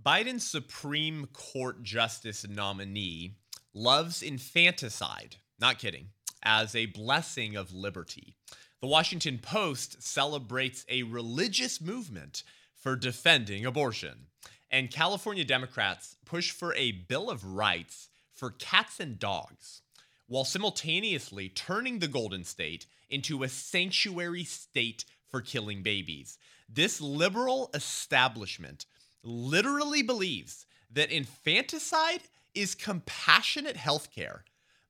Biden's Supreme Court Justice nominee loves infanticide, not kidding, as a blessing of liberty. The Washington Post celebrates a religious movement for defending abortion. And California Democrats push for a Bill of Rights for cats and dogs, while simultaneously turning the Golden State into a sanctuary state for killing babies. This liberal establishment literally believes that infanticide is compassionate healthcare,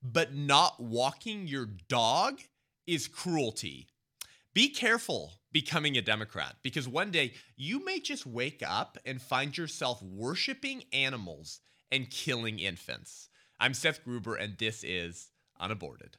but not walking your dog is cruelty. Be careful becoming a Democrat because one day you may just wake up and find yourself worshiping animals and killing infants. I'm Seth Gruber, and this is Unaborted.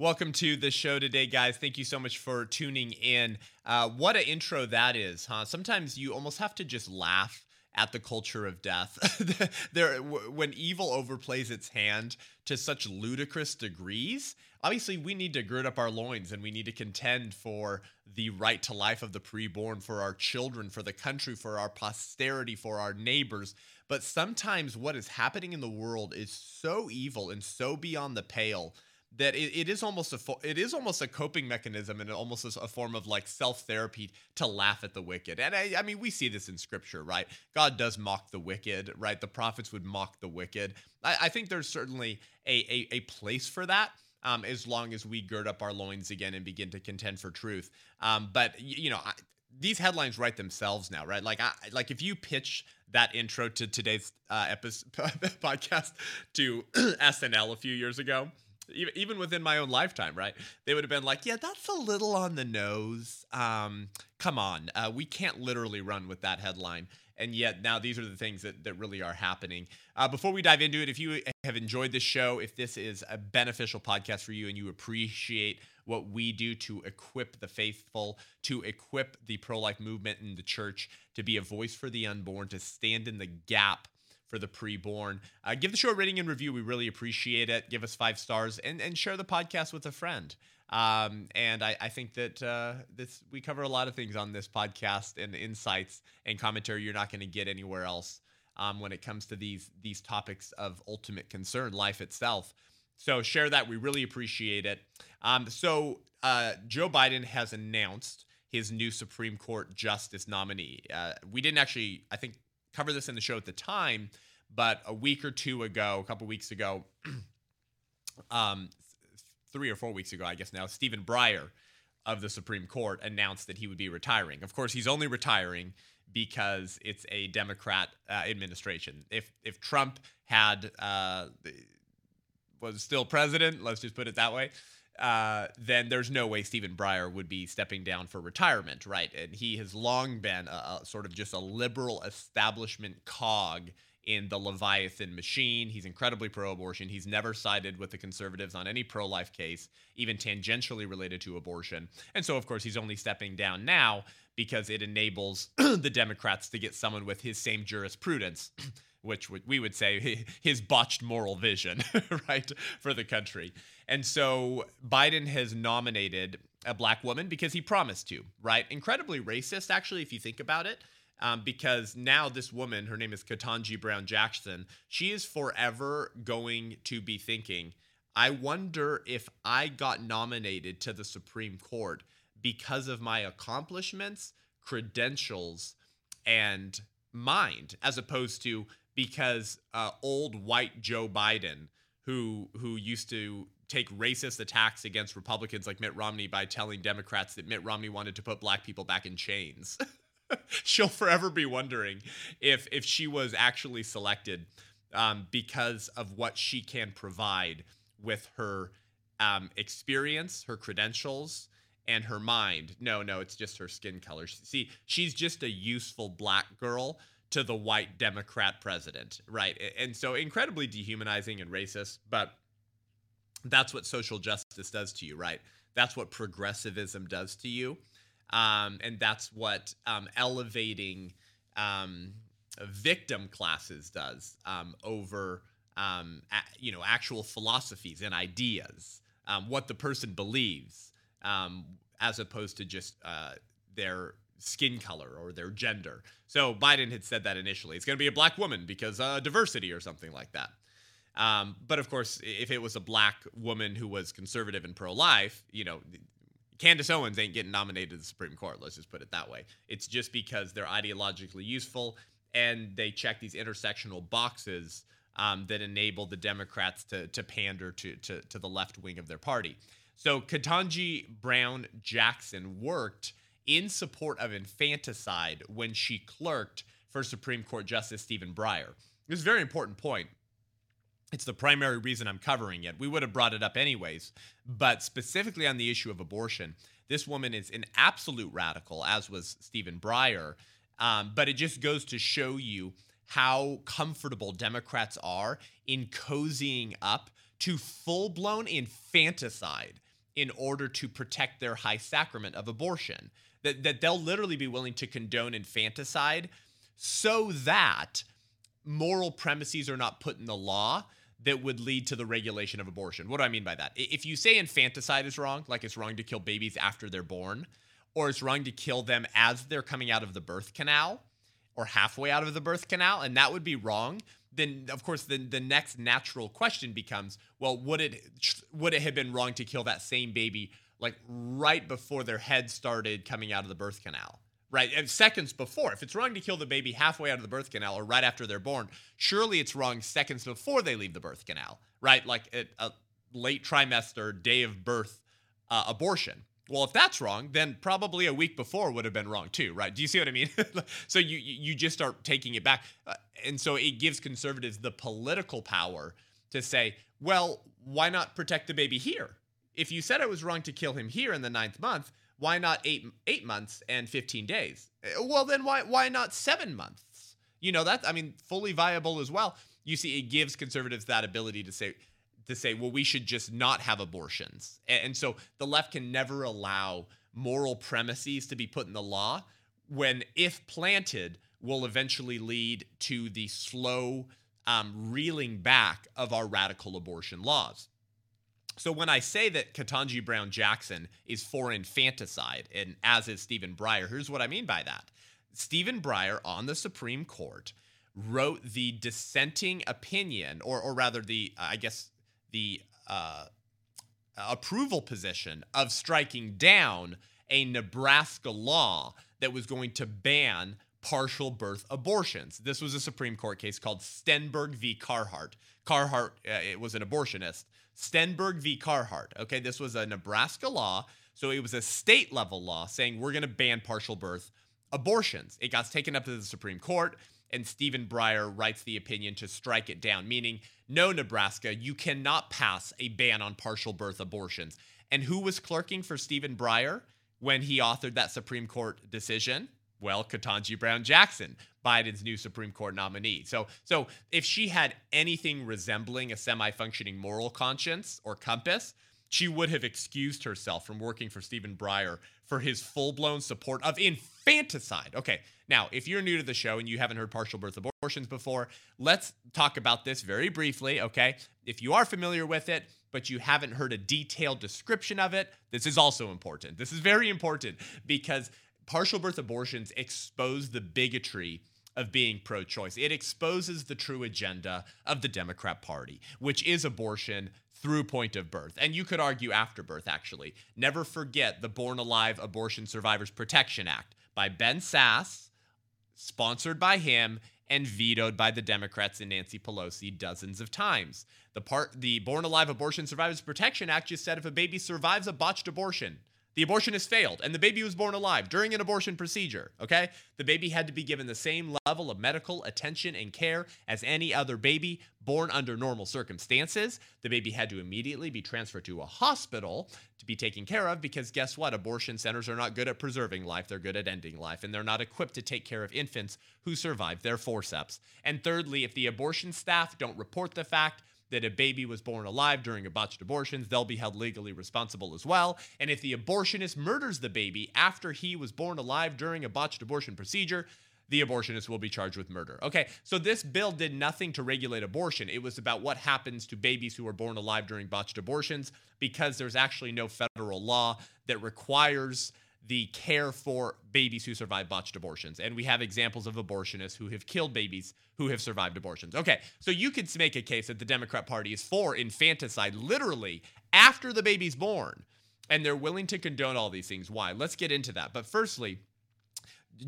Welcome to the show today, guys. Thank you so much for tuning in. Uh, what an intro that is, huh? Sometimes you almost have to just laugh at the culture of death. there, when evil overplays its hand to such ludicrous degrees, obviously we need to gird up our loins and we need to contend for the right to life of the preborn, for our children, for the country, for our posterity, for our neighbors. But sometimes what is happening in the world is so evil and so beyond the pale that it, it is almost a it is almost a coping mechanism and almost a form of like self therapy to laugh at the wicked. And I, I mean, we see this in scripture, right? God does mock the wicked, right? The prophets would mock the wicked. I, I think there's certainly a, a, a place for that. Um, as long as we gird up our loins again and begin to contend for truth. Um, but you know, I, these headlines write themselves now, right? Like, I, like if you pitch that intro to today's uh, episode podcast to SNL a few years ago, even within my own lifetime, right? They would have been like, yeah, that's a little on the nose. Um, come on, uh, we can't literally run with that headline. And yet now these are the things that, that really are happening. Uh, before we dive into it, if you have enjoyed this show, if this is a beneficial podcast for you and you appreciate what we do to equip the faithful, to equip the pro life movement in the church, to be a voice for the unborn, to stand in the gap for the preborn. Uh, give the show a rating and review. We really appreciate it. Give us five stars and, and share the podcast with a friend. Um, and I, I, think that uh, this we cover a lot of things on this podcast and insights and commentary you're not going to get anywhere else um, when it comes to these these topics of ultimate concern, life itself. So share that. We really appreciate it. Um, so uh, Joe Biden has announced his new Supreme Court justice nominee. Uh, we didn't actually, I think, cover this in the show at the time, but a week or two ago, a couple weeks ago, um, three or four weeks ago, I guess now, Stephen Breyer of the Supreme Court announced that he would be retiring. Of course, he's only retiring because it's a Democrat uh, administration. If if Trump had uh, was still president, let's just put it that way, uh, then there's no way Stephen Breyer would be stepping down for retirement, right? And he has long been a, a sort of just a liberal establishment cog in the Leviathan machine. He's incredibly pro abortion. He's never sided with the conservatives on any pro life case, even tangentially related to abortion. And so, of course, he's only stepping down now because it enables the Democrats to get someone with his same jurisprudence. which we would say his botched moral vision, right, for the country. And so Biden has nominated a black woman because he promised to, right? Incredibly racist, actually, if you think about it. Um, because now this woman, her name is Ketanji Brown Jackson, she is forever going to be thinking, I wonder if I got nominated to the Supreme Court because of my accomplishments, credentials, and mind, as opposed to because uh, old white Joe Biden, who who used to take racist attacks against Republicans like Mitt Romney by telling Democrats that Mitt Romney wanted to put black people back in chains. She'll forever be wondering if if she was actually selected um, because of what she can provide with her um, experience, her credentials, and her mind. No, no, it's just her skin color. See, she's just a useful black girl to the white Democrat president, right? And so incredibly dehumanizing and racist, but that's what social justice does to you, right? That's what progressivism does to you. Um, and that's what um, elevating um, victim classes does um, over, um, a, you know, actual philosophies and ideas. um, what the person believes, as opposed to just uh, their skin color or their gender. So Biden had said that initially. It's going to be a black woman because uh, diversity or something like that. Um, but of course, if it was a black woman who was conservative and pro life, you know, Candace Owens ain't getting nominated to the Supreme Court. Let's just put it that way. It's just because they're ideologically useful and they check these intersectional boxes um, that enable the Democrats to, to pander to, to, to the left wing of their party. So Ketanji Brown Jackson worked in support of infanticide when she clerked for Supreme Court Justice Stephen Breyer. This is a very important point. It's the primary reason I'm covering it. We would have brought it up anyways, but specifically on the issue of abortion, this woman is an absolute radical, as was Stephen Breyer. Um, but it just goes to show you how comfortable Democrats are in cozying up to full blown infanticide in order to protect their high sacrament of abortion. That, that they'll literally be willing to condone infanticide so that moral premises are not put in the law that would lead to the regulation of abortion. What do I mean by that? If you say infanticide is wrong, like it's wrong to kill babies after they're born, or it's wrong to kill them as they're coming out of the birth canal or halfway out of the birth canal, and that would be wrong, then of course the, the next natural question becomes, well, would it would it have been wrong to kill that same baby like right before their head started coming out of the birth canal? Right? And seconds before. If it's wrong to kill the baby halfway out of the birth canal or right after they're born, surely it's wrong seconds before they leave the birth canal, right? Like a, a late trimester, day of birth uh, abortion. Well, if that's wrong, then probably a week before would have been wrong too, right? Do you see what I mean? so you you just start taking it back, uh, and so it gives conservatives the political power to say, well, why not protect the baby here? If you said it was wrong to kill him here in the ninth month, why not eight eight months and 15 days? Eh, well, then why why not seven months? You know, that's I mean, fully viable as well. You see, it gives conservatives that ability to say to say, well, we should just not have abortions. And so the left can never allow moral premises to be put in the law when, if planted, will eventually lead to the slow um, reeling back of our radical abortion laws. So when I say that Ketanji Brown Jackson is for infanticide, and as is Stephen Breyer, here's what I mean by that. Stephen Breyer on the Supreme Court wrote the dissenting opinion, or or rather the I guess the uh, approval position of striking down a Nebraska law that was going to ban partial birth abortions. This was a Supreme Court case called Stenberg v. Carhart. Carhart uh, it was an abortionist. Stenberg v. Carhart. Okay, this was a Nebraska law, so it was a state level law saying we're going to ban partial birth abortions. It got taken up to the Supreme Court, and Stephen Breyer writes the opinion to strike it down, meaning, no, Nebraska, you cannot pass a ban on partial birth abortions. And who was clerking for Stephen Breyer when he authored that Supreme Court decision? Well, Ketanji Brown Jackson, Biden's new Supreme Court nominee. So, so if she had anything resembling a semi-functioning moral conscience or compass, she would have excused herself from working for Stephen Breyer for his full-blown support of infanticide. Okay, now if you're new to the show and you haven't heard partial birth abortions before, let's talk about this very briefly. Okay, if you are familiar with it, but you haven't heard a detailed description of it, this is also important. This is very important because partial birth abortions expose the bigotry of being pro choice. It exposes the true agenda of the Democrat Party, which is abortion through point of birth. And you could argue after birth, actually. Never forget the Born Alive Abortion Survivors Protection Act by Ben Sasse, sponsored by him and vetoed by the Democrats and Nancy Pelosi dozens of times. The part the Born Alive Abortion Survivors Protection Act just said if a baby survives a botched abortion, the abortion has failed, and the baby was born alive during an abortion procedure. Okay? The baby had to be given the same level of medical attention and care as any other baby born under normal circumstances. The baby had to immediately be transferred to a hospital to be taken care of because guess what? Abortion centers are not good at preserving life, they're good at ending life, and they're not equipped to take care of infants who survive their forceps. And thirdly, if the abortion staff don't report the fact, that a baby was born alive during a botched abortion, they'll be held legally responsible as well. And if the abortionist murders the baby after he was born alive during a botched abortion procedure, the abortionist will be charged with murder. Okay, so this bill did nothing to regulate abortion. It was about what happens to babies who are born alive during botched abortions because there's actually no federal law that requires the care for babies who survive botched abortions. And we have examples of abortionists who have killed babies who have survived abortions. Okay, so you could make a case that the Democrat Party is for infanticide literally after the baby's born. And they're willing to condone all these things. Why? Let's get into that. But firstly,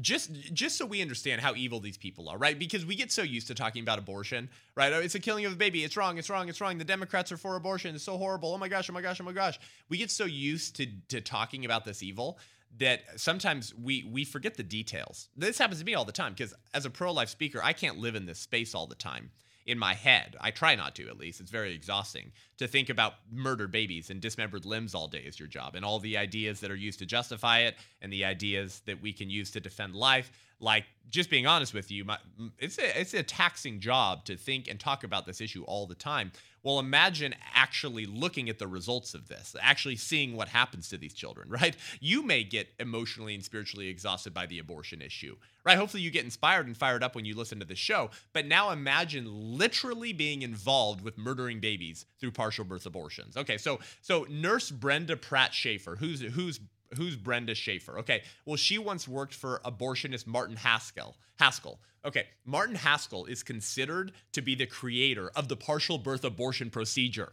just just so we understand how evil these people are, right? Because we get so used to talking about abortion, right? Oh, it's a killing of a baby. It's wrong. It's wrong. It's wrong. The Democrats are for abortion. It's so horrible. Oh my gosh. Oh my gosh. Oh my gosh. We get so used to to talking about this evil that sometimes we we forget the details. This happens to me all the time because as a pro life speaker, I can't live in this space all the time in my head. I try not to, at least. It's very exhausting to think about murdered babies and dismembered limbs all day is your job, and all the ideas that are used to justify it, and the ideas that we can use to defend life. Like, just being honest with you, my, it's a it's a taxing job to think and talk about this issue all the time. Well, imagine actually looking at the results of this, actually seeing what happens to these children, right? You may get emotionally and spiritually exhausted by the abortion issue, right? Hopefully, you get inspired and fired up when you listen to the show. But now imagine literally being involved with murdering babies through partial birth abortions. Okay, so so nurse Brenda Pratt Shafer, who's who's who's Brenda Shafer? Okay, well, she once worked for abortionist Martin Haskell. Haskell. Okay, Martin Haskell is considered to be the creator of the partial birth abortion procedure.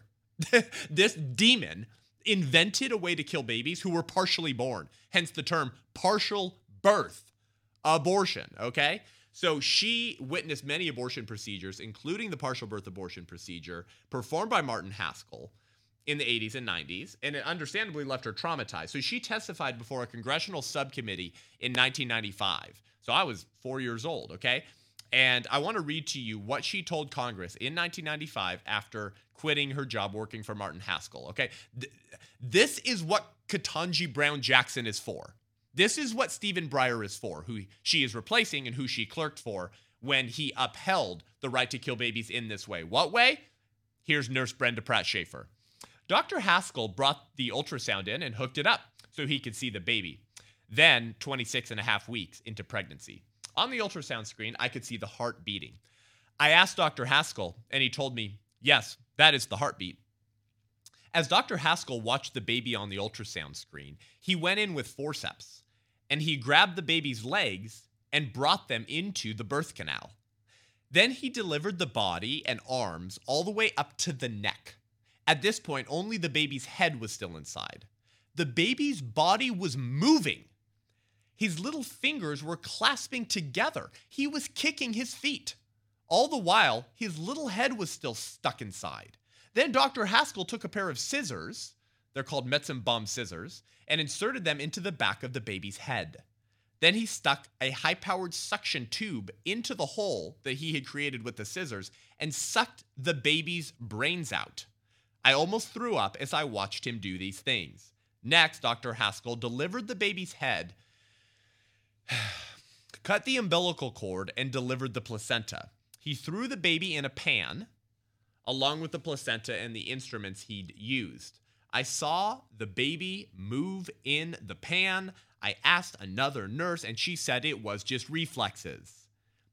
this demon invented a way to kill babies who were partially born, hence the term partial birth abortion. Okay, so she witnessed many abortion procedures, including the partial birth abortion procedure performed by Martin Haskell in the 80s and 90s, and it understandably left her traumatized. So she testified before a congressional subcommittee in 1995. So I was four years old, okay? And I want to read to you what she told Congress in 1995 after quitting her job working for Martin Haskell, okay? Th- this is what Ketanji Brown Jackson is for. This is what Stephen Breyer is for, who she is replacing and who she clerked for when he upheld the right to kill babies in this way. What way? Here's Nurse Brenda Pratt Shafer. Dr. Haskell brought the ultrasound in and hooked it up so he could see the baby. Then, 26 and a half weeks into pregnancy. On the ultrasound screen, I could see the heart beating. I asked Dr. Haskell, and he told me, yes, that is the heartbeat. As Dr. Haskell watched the baby on the ultrasound screen, he went in with forceps and he grabbed the baby's legs and brought them into the birth canal. Then he delivered the body and arms all the way up to the neck. At this point, only the baby's head was still inside. The baby's body was moving. His little fingers were clasping together. He was kicking his feet. All the while, his little head was still stuck inside. Then Dr. Haskell took a pair of scissors, they're called Metzenbaum scissors, and inserted them into the back of the baby's head. Then he stuck a high powered suction tube into the hole that he had created with the scissors and sucked the baby's brains out. I almost threw up as I watched him do these things. Next, Dr. Haskell delivered the baby's head, cut the umbilical cord, and delivered the placenta. He threw the baby in a pan along with the placenta and the instruments he'd used. I saw the baby move in the pan. I asked another nurse, and she said it was just reflexes.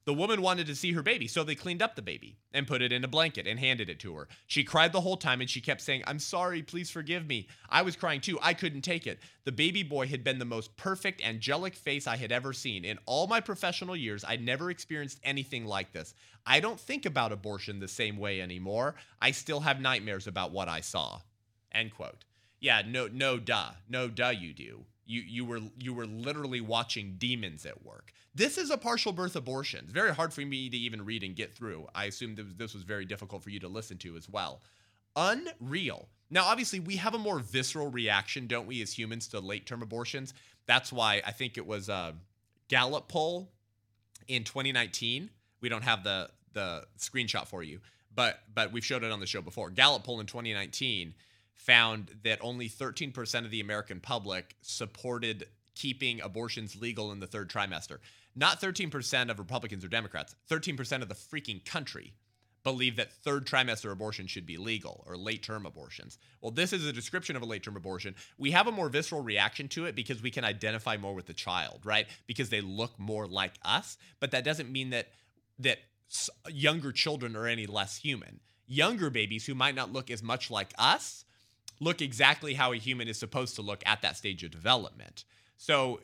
The woman wanted to see her baby, so they cleaned up the baby and put it in a blanket and handed it to her. She cried the whole time and she kept saying, I'm sorry, please forgive me. I was crying too. I couldn't take it. The baby boy had been the most perfect, angelic face I had ever seen. In all my professional years, I'd never experienced anything like this. I don't think about abortion the same way anymore. I still have nightmares about what I saw. End quote. Yeah, no, no, duh. No, duh, you do. You you were you were literally watching demons at work. This is a partial birth abortion. It's very hard for me to even read and get through. I assume this was very difficult for you to listen to as well. Unreal. Now, obviously, we have a more visceral reaction, don't we, as humans, to late term abortions? That's why I think it was a Gallup poll in 2019. We don't have the the screenshot for you, but but we've showed it on the show before. Gallup poll in 2019 found that only 13% of the American public supported keeping abortions legal in the third trimester. Not 13% of Republicans or Democrats, 13% of the freaking country believe that third trimester abortion should be legal or late term abortions. Well, this is a description of a late term abortion. We have a more visceral reaction to it because we can identify more with the child, right? Because they look more like us, but that doesn't mean that that younger children are any less human. Younger babies who might not look as much like us look exactly how a human is supposed to look at that stage of development. So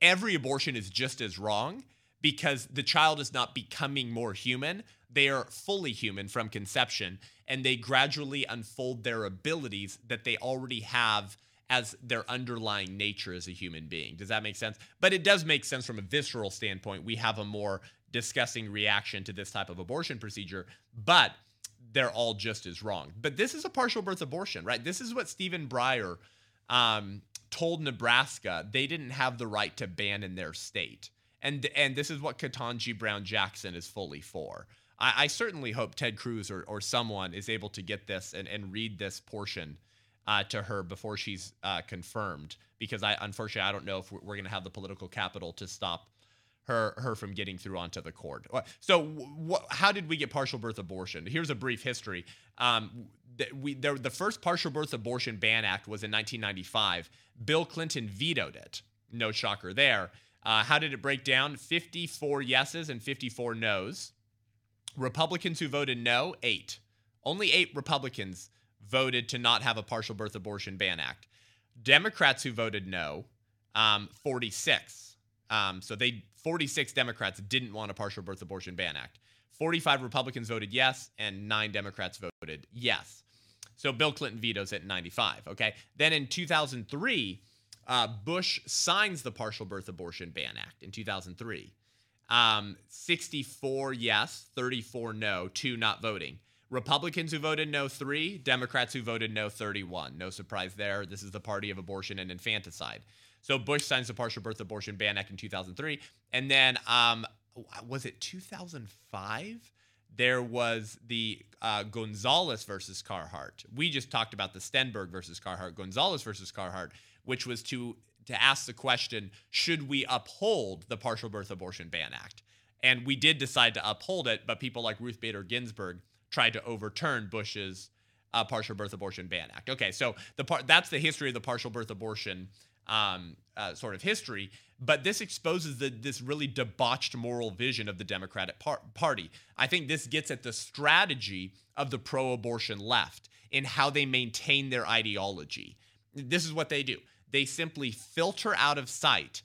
every abortion is just as wrong because the child is not becoming more human. They are fully human from conception and they gradually unfold their abilities that they already have as their underlying nature as a human being. Does that make sense? But it does make sense from a visceral standpoint. We have a more disgusting reaction to this type of abortion procedure, but they're all just as wrong. But this is a partial birth abortion, right? This is what Stephen Breyer um, told Nebraska they didn't have the right to ban in their state. And, and this is what Ketanji Brown Jackson is fully for. I, I certainly hope Ted Cruz or, or someone is able to get this and, and read this portion uh, to her before she's uh, confirmed, because I unfortunately I don't know if we're, we're going to have the political capital to stop her her from getting through onto the court. So, wh- how did we get partial birth abortion? Here's a brief history. Um, we there, the first partial birth abortion ban act was in 1995. Bill Clinton vetoed it. No shocker there. Uh, how did it break down? 54 yeses and 54 nos. Republicans who voted no, eight. Only eight Republicans voted to not have a partial birth abortion ban act. Democrats who voted no, um, 46. Um, so they 46 Democrats didn't want a partial birth abortion ban act. 45 Republicans voted yes, and nine Democrats voted yes. So Bill Clinton vetoes it in 95. Okay. Then in 2003, uh, Bush signs the Partial Birth Abortion Ban Act in 2003. Um, 64 yes, 34 no, two not voting. Republicans who voted no, three. Democrats who voted no, 31. No surprise there. This is the party of abortion and infanticide. So Bush signs the Partial Birth Abortion Ban Act in 2003. And then, um, was it 2005? There was the uh, Gonzales versus Carhart. We just talked about the Stenberg versus Carhart. Gonzales versus Carhart which was to to ask the question should we uphold the partial birth abortion ban act and we did decide to uphold it but people like ruth bader ginsburg tried to overturn bush's uh, partial birth abortion ban act okay so the part that's the history of the partial birth abortion um, uh, sort of history but this exposes the, this really debauched moral vision of the democratic par- party i think this gets at the strategy of the pro-abortion left in how they maintain their ideology this is what they do they simply filter out of sight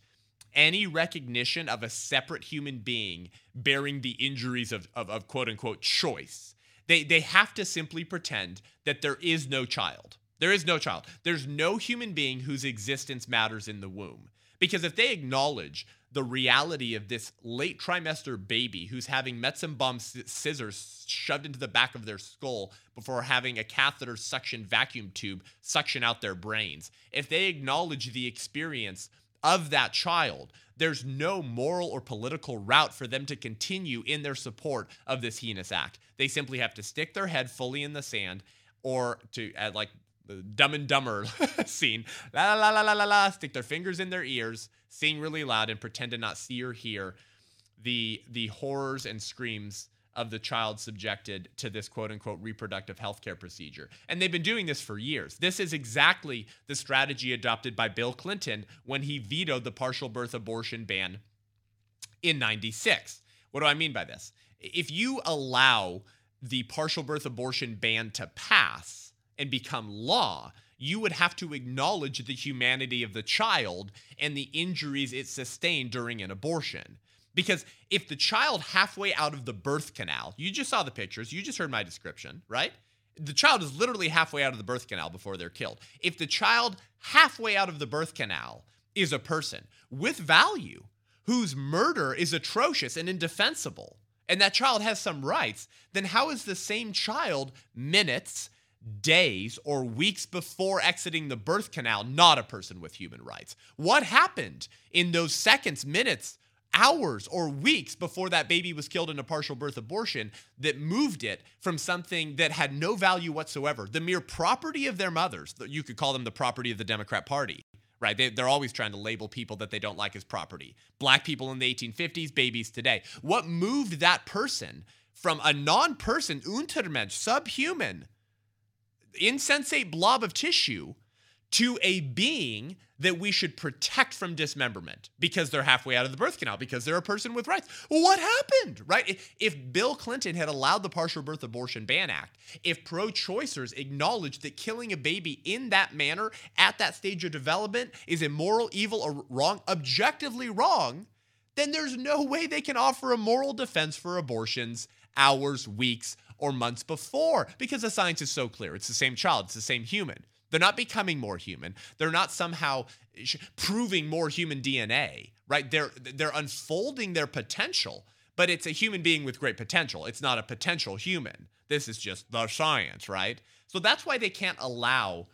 any recognition of a separate human being bearing the injuries of, of, of, quote unquote choice. They, they have to simply pretend that there is no child. There is no child. There's no human being whose existence matters in the womb. Because if they acknowledge the reality of this late trimester baby who's having Metzenbaum scissors shoved into the back of their skull before having a catheter suction vacuum tube suction out their brains. If they acknowledge the experience of that child, there's no moral or political route for them to continue in their support of this heinous act. They simply have to stick their head fully in the sand or to, like the Dumb and Dumber scene, la la la la la la, stick their fingers in their ears, sing really loud, and pretend to not see or hear the the horrors and screams of the child subjected to this quote unquote reproductive health care procedure. And they've been doing this for years. This is exactly the strategy adopted by Bill Clinton when he vetoed the partial birth abortion ban in 96. What do I mean by this? If you allow the partial birth abortion ban to pass, and become law, you would have to acknowledge the humanity of the child and the injuries it sustained during an abortion. Because if the child halfway out of the birth canal, you just saw the pictures, you just heard my description, right? The child is literally halfway out of the birth canal before they're killed. If the child halfway out of the birth canal is a person with value whose murder is atrocious and indefensible, and that child has some rights, then how is the same child minutes, days or weeks before exiting the birth canal not a person with human rights? What happened in those seconds, minutes, hours, or weeks before that baby was killed in a partial birth abortion that moved it from something that had no value whatsoever, the mere property of their mothers? You could call them the property of the Democrat Party. Right? They, they're always trying to label people that they don't like as property. Black people in the 1850s, babies today. What moved that person from a non person, Untermensch, subhuman, insensate blob of tissue, to a being that we should protect from dismemberment because they're halfway out of the birth canal, because they're a person with rights. what happened, right? If Bill Clinton had allowed the Partial Birth Abortion Ban Act, if pro choicers acknowledged that killing a baby in that manner at that stage of development is immoral, evil, or wrong, objectively wrong, then there's no way they can offer a moral defense for abortions hours, weeks, or months before because the science is so clear. It's the same child, it's the same human. They're not becoming more human. They're not somehow eh, proving more human DNA, right? They're they're unfolding their potential, but it's a human being with great potential. It's not a potential human. This is just the science, right? So that's why they can't allow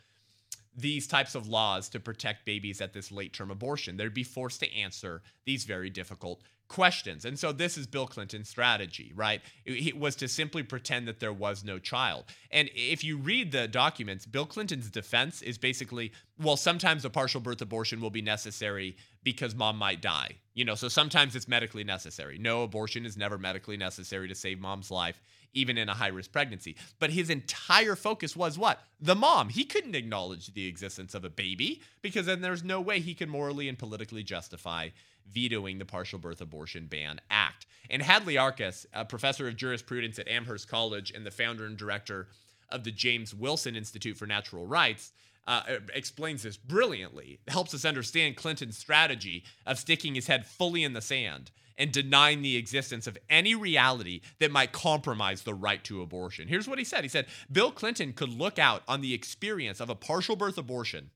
these types of laws to protect babies at this late term abortion. They'd be forced to answer these very difficult questions. And so this is Bill Clinton's strategy, right? It was to simply pretend that there was no child. And if you read the documents, Bill Clinton's defense is basically, well, sometimes a partial birth abortion will be necessary because mom might die. You know, so sometimes it's medically necessary. No, abortion is never medically necessary to save mom's life, even in a high risk pregnancy. But his entire focus was what? The mom. He couldn't acknowledge the existence of a baby because then there's no way he could morally and politically justify vetoing the Partial Birth Abortion Ban Act. And Hadley Arkes, a professor of jurisprudence at Amherst College and the founder and director of the James Wilson Institute for Natural Rights, uh, explains this brilliantly, helps us understand Clinton's strategy of sticking his head fully in the sand and denying the existence of any reality that might compromise the right to abortion. Here's what he said He said, Bill Clinton could look out on the experience of a partial birth abortion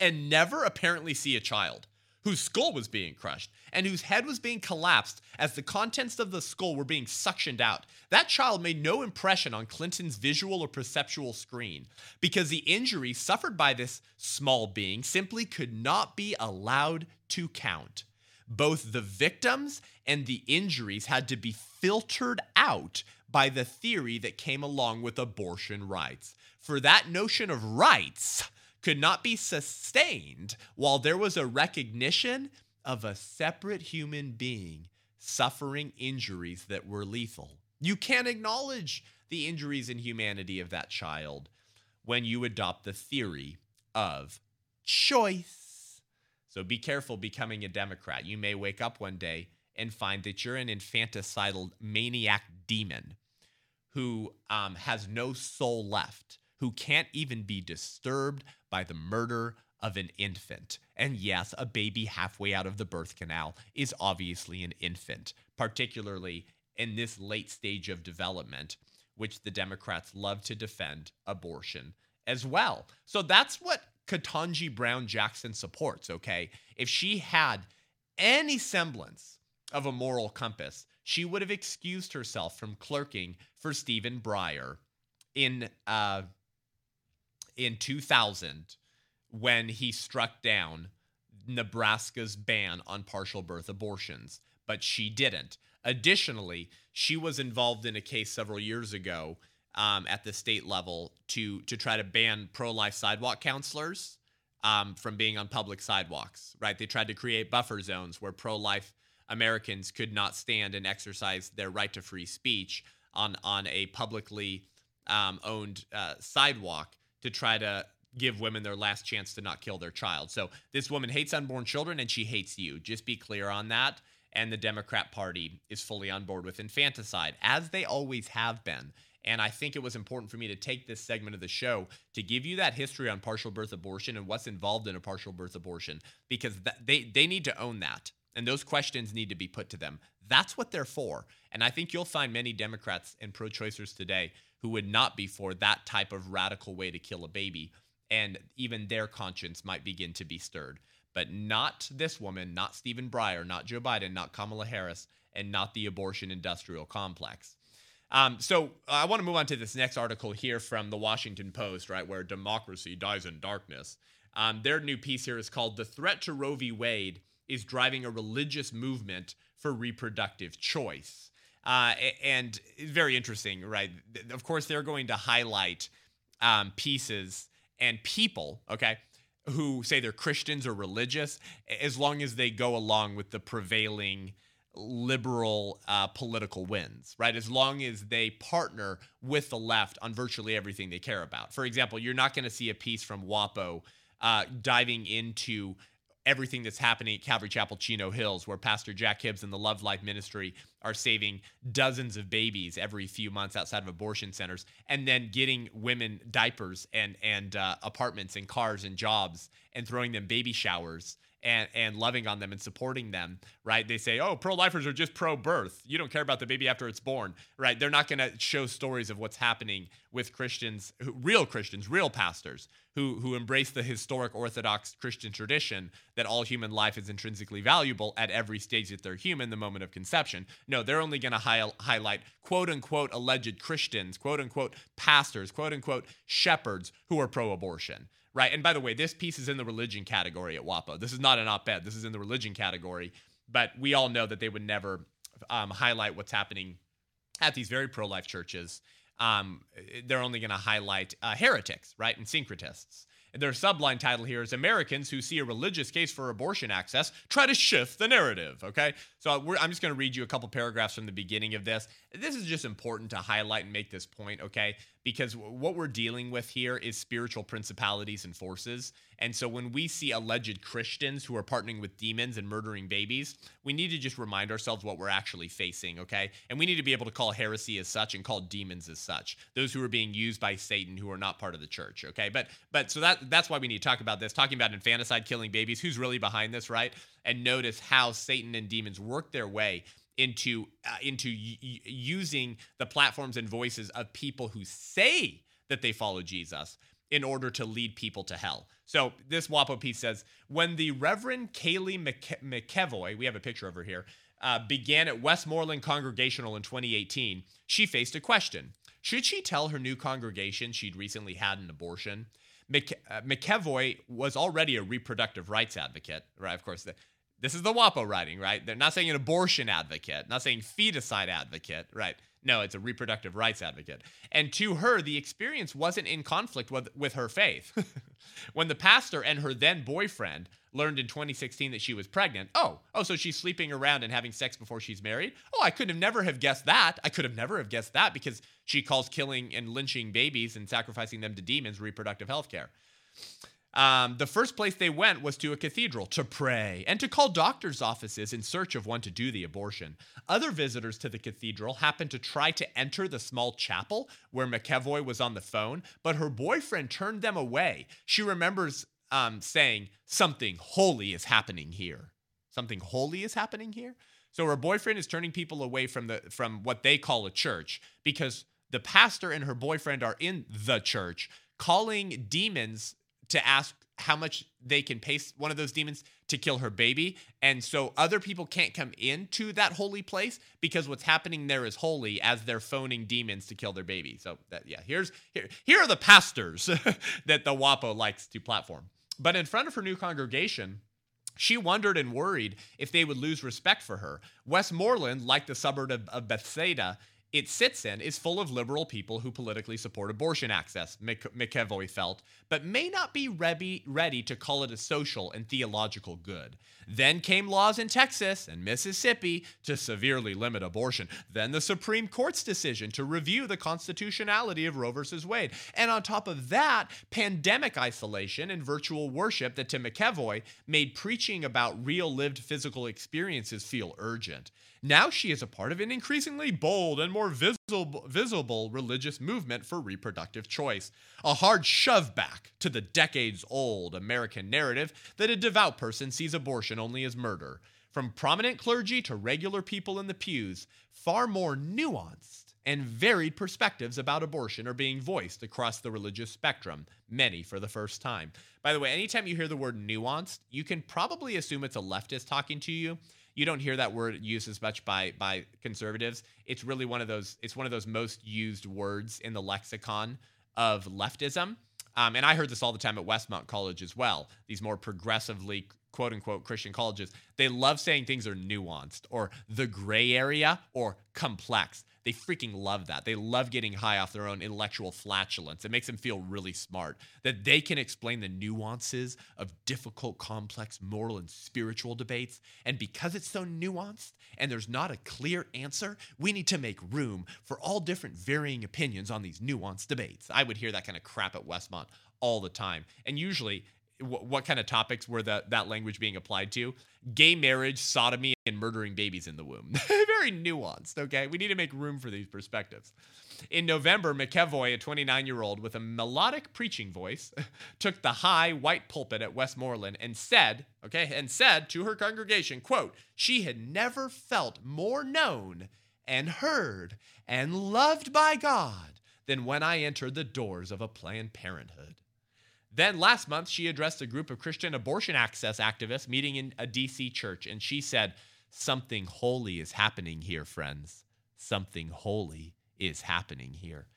and never apparently see a child whose skull was being crushed and whose head was being collapsed as the contents of the skull were being suctioned out. That child made no impression on Clinton's visual or perceptual screen because the injury suffered by this small being simply could not be allowed to count. Both the victims and the injuries had to be filtered out by the theory that came along with abortion rights. For that notion of rights, could not be sustained while there was a recognition of a separate human being suffering injuries that were lethal. You can't acknowledge the injuries and humanity of that child when you adopt the theory of choice. So be careful becoming a Democrat. You may wake up one day and find that you're an infanticidal maniac demon who um, has no soul left who can't even be disturbed by the murder of an infant. And yes, a baby halfway out of the birth canal is obviously an infant, particularly in this late stage of development, which the Democrats love to defend abortion as well. So that's what Ketanji Brown Jackson supports, okay? If she had any semblance of a moral compass, she would have excused herself from clerking for Stephen Breyer in uh, in 2000 when he struck down Nebraska's ban on partial birth abortions, but she didn't. Additionally, she was involved in a case several years ago um, at the state level to to try to ban pro-life sidewalk counselors um, from being on public sidewalks. Right? They tried to create buffer zones where pro-life Americans could not stand and exercise their right to free speech on on a publicly um, owned uh, sidewalk to try to give women their last chance to not kill their child. So this woman hates unborn children and she hates you. Just be clear on that. And the Democrat Party is fully on board with infanticide, as they always have been. And I think it was important for me to take this segment of the show to give you that history on partial birth abortion and what's involved in a partial birth abortion, because they, they need to own that. And those questions need to be put to them. That's what they're for. And I think you'll find many Democrats and pro choicers today who would not be for that type of radical way to kill a baby. And even their conscience might begin to be stirred. But not this woman, not Stephen Breyer, not Joe Biden, not Kamala Harris, and not the abortion industrial complex. Um, so I want to move on to this next article here from the Washington Post, right, where democracy dies in darkness. Um, their new piece here is called The Threat to Roe v. Wade is Driving a Religious Movement for Reproductive Choice. Uh, and very interesting, right? Of course, they're going to highlight um, pieces and people, okay, who say they're Christians or religious, as long as they go along with the prevailing liberal uh, political wins, right? As long as they partner with the left on virtually everything they care about. For example, you're not going to see a piece from WAPO uh, diving into everything that's happening at Calvary Chapel Chino Hills, where Pastor Jack Hibbs and the Love Life Ministry are saving dozens of babies every few months outside of abortion centers, and then getting women diapers and and uh, apartments and cars and jobs, and throwing them baby showers and and loving on them and supporting them, right? They say, "Oh, pro-lifers are just pro-birth. You don't care about the baby after it's born." Right? They're not going to show stories of what's happening with Christians, who, real Christians, real pastors who who embrace the historic orthodox Christian tradition that all human life is intrinsically valuable at every stage that they're human, the moment of conception. No, they're only going to hi- highlight quote unquote alleged Christians, quote unquote pastors, quote unquote shepherds who are pro-abortion right? And by the way, this piece is in the religion category at WAPO. This is not an op ed, this is in the religion category. But we all know that they would never um, highlight what's happening at these very pro life churches. Um, they're only going to highlight uh, heretics, right? And syncretists. And their subline title here is Americans who see a religious case for abortion access try to shift the narrative. Okay. So I'm just going to read you a couple paragraphs from the beginning of this. This is just important to highlight and make this point. Okay because what we're dealing with here is spiritual principalities and forces. And so when we see alleged Christians who are partnering with demons and murdering babies, we need to just remind ourselves what we're actually facing, okay? And we need to be able to call heresy as such and call demons as such. Those who are being used by Satan who are not part of the church, okay? But but so that that's why we need to talk about this, talking about infanticide killing babies, who's really behind this, right? And notice how Satan and demons work their way into uh, into y- using the platforms and voices of people who say that they follow Jesus in order to lead people to hell. So this WAPO piece says when the Reverend Kaeley McKe- McEvoy, we have a picture of her here, uh, began at Westmoreland Congregational in 2018, she faced a question: Should she tell her new congregation she'd recently had an abortion? McK- uh, McEvoy was already a reproductive rights advocate, right? Of course, the, this is the WAPO writing, right? They're not saying an abortion advocate, not saying feticide advocate, right? No, it's a reproductive rights advocate. And to her, the experience wasn't in conflict with, with her faith. when the pastor and her then boyfriend learned in 2016 that she was pregnant, oh, oh, so she's sleeping around and having sex before she's married? Oh, I could have never have guessed that. I could have never have guessed that because she calls killing and lynching babies and sacrificing them to demons reproductive health care. Um, the first place they went was to a cathedral to pray and to call doctors' offices in search of one to do the abortion. Other visitors to the cathedral happened to try to enter the small chapel where McEvoy was on the phone, but her boyfriend turned them away. She remembers um, saying, Something holy is happening here. Something holy is happening here. So her boyfriend is turning people away from the from what they call a church because the pastor and her boyfriend are in the church calling demons to ask how much they can pay one of those demons to kill her baby. And so other people can't come into that holy place because what's happening there is holy as they're phoning demons to kill their baby. So that yeah, here's here here are the pastors that the WAPO likes to platform. But in front of her new congregation, she wondered and worried if they would lose respect for her. Westmoreland, like the suburb of, of Bethsaida, it sits in is full of liberal people who politically support abortion access, McEvoy felt, but may not be ready, to call it a social and theological good. Then came laws in Texas and Mississippi to severely limit abortion. Then the Supreme Court's decision to review the constitutionality of Roe v. Wade. And on top of that, pandemic isolation and virtual worship that to McEvoy made preaching about real lived physical experiences feel urgent. Now she is a part of an increasingly bold and more visible, visible religious movement for reproductive choice, a hard shove back to the decades old American narrative that a devout person sees abortion only as murder. From prominent clergy to regular people in the pews, far more nuanced and varied perspectives about abortion are being voiced across the religious spectrum, many for the first time. By the way, anytime you hear the word nuanced, you can probably assume it's a leftist talking to you you don't hear that word used as much by by conservatives. It's really one of those. It's one of those most used words in the lexicon of leftism. Um, and I heard this all the time at Westmont College as well. These more progressively quote unquote Christian colleges, they love saying things are nuanced or the gray area or complex. They freaking love that. They love getting high off their own intellectual flatulence. It makes them feel really smart that they can explain the nuances of difficult, complex moral and spiritual debates. And because it's so nuanced and there's not a clear answer, we need to make room for all different varying opinions on these nuanced debates. I would hear that kind of crap at Westmont all the time. And usually what kind of topics were that that language being applied to? Gay marriage, sodomy, and murdering babies in the womb. Very nuanced. Okay, we need to make room for these perspectives. In November, McEvoy, a 29 year old with a melodic preaching voice, took the high white pulpit at Westmoreland and said, okay, and said to her congregation, quote, she had never felt more known and heard and loved by God than when I entered the doors of a Planned Parenthood. Then last month, she addressed a group of Christian abortion access activists meeting in a DC church, and she said, Something holy is happening here, friends. Something holy is happening here.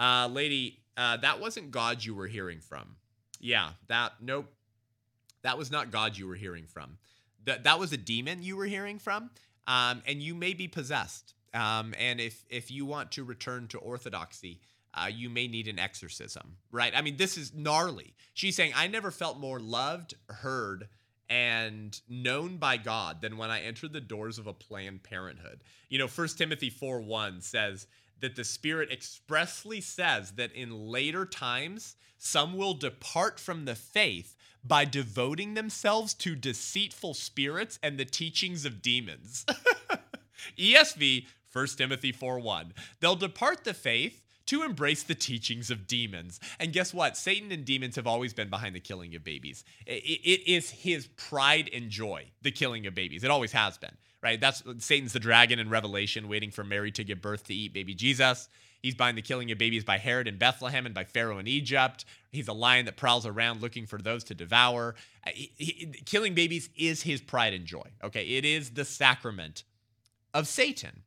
Uh, lady, uh, that wasn't God you were hearing from. Yeah, that, nope. That was not God you were hearing from. That, that was a demon you were hearing from, um, and you may be possessed. Um, and if, if you want to return to orthodoxy, uh, you may need an exorcism, right? I mean, this is gnarly. She's saying, I never felt more loved, heard, and known by God than when I entered the doors of a Planned Parenthood. You know, First Timothy 4 1 says that the Spirit expressly says that in later times, some will depart from the faith by devoting themselves to deceitful spirits and the teachings of demons. ESV, 1 Timothy 4 1. They'll depart the faith to embrace the teachings of demons. And guess what? Satan and demons have always been behind the killing of babies. it is his pride and joy, the killing of babies. It always has been, right? That's Satan's the dragon in Revelation, waiting for Mary to give birth to eat baby Jesus. He's behind the killing of babies by Herod in Bethlehem and by Pharaoh in Egypt. He's a lion that prowls around looking for those to devour. He, he, killing babies is his pride and joy. Okay, it is the sacrament of Satan.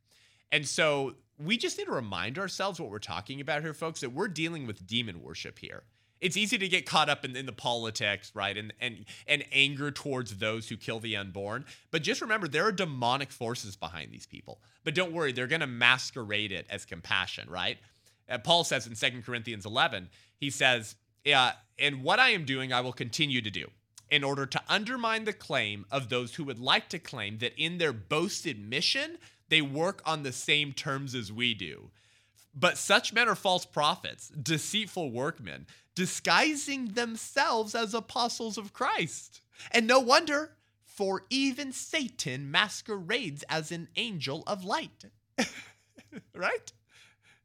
And so we just need to remind ourselves what we're talking about here, folks, that we're dealing with demon worship here. It's easy to get caught up in, in the politics, right? And, and and anger towards those who kill the unborn. But just remember, there are demonic forces behind these people. But don't worry, they're going to masquerade it as compassion, right? Uh, Paul says in Second Corinthians 11, he says, yeah, and what I am doing, I will continue to do in order to undermine the claim of those who would like to claim that in their boasted mission, they work on the same terms as we do. But such men are false prophets, deceitful workmen, disguising themselves as apostles of Christ. And no wonder, for even Satan masquerades as an angel of light. right?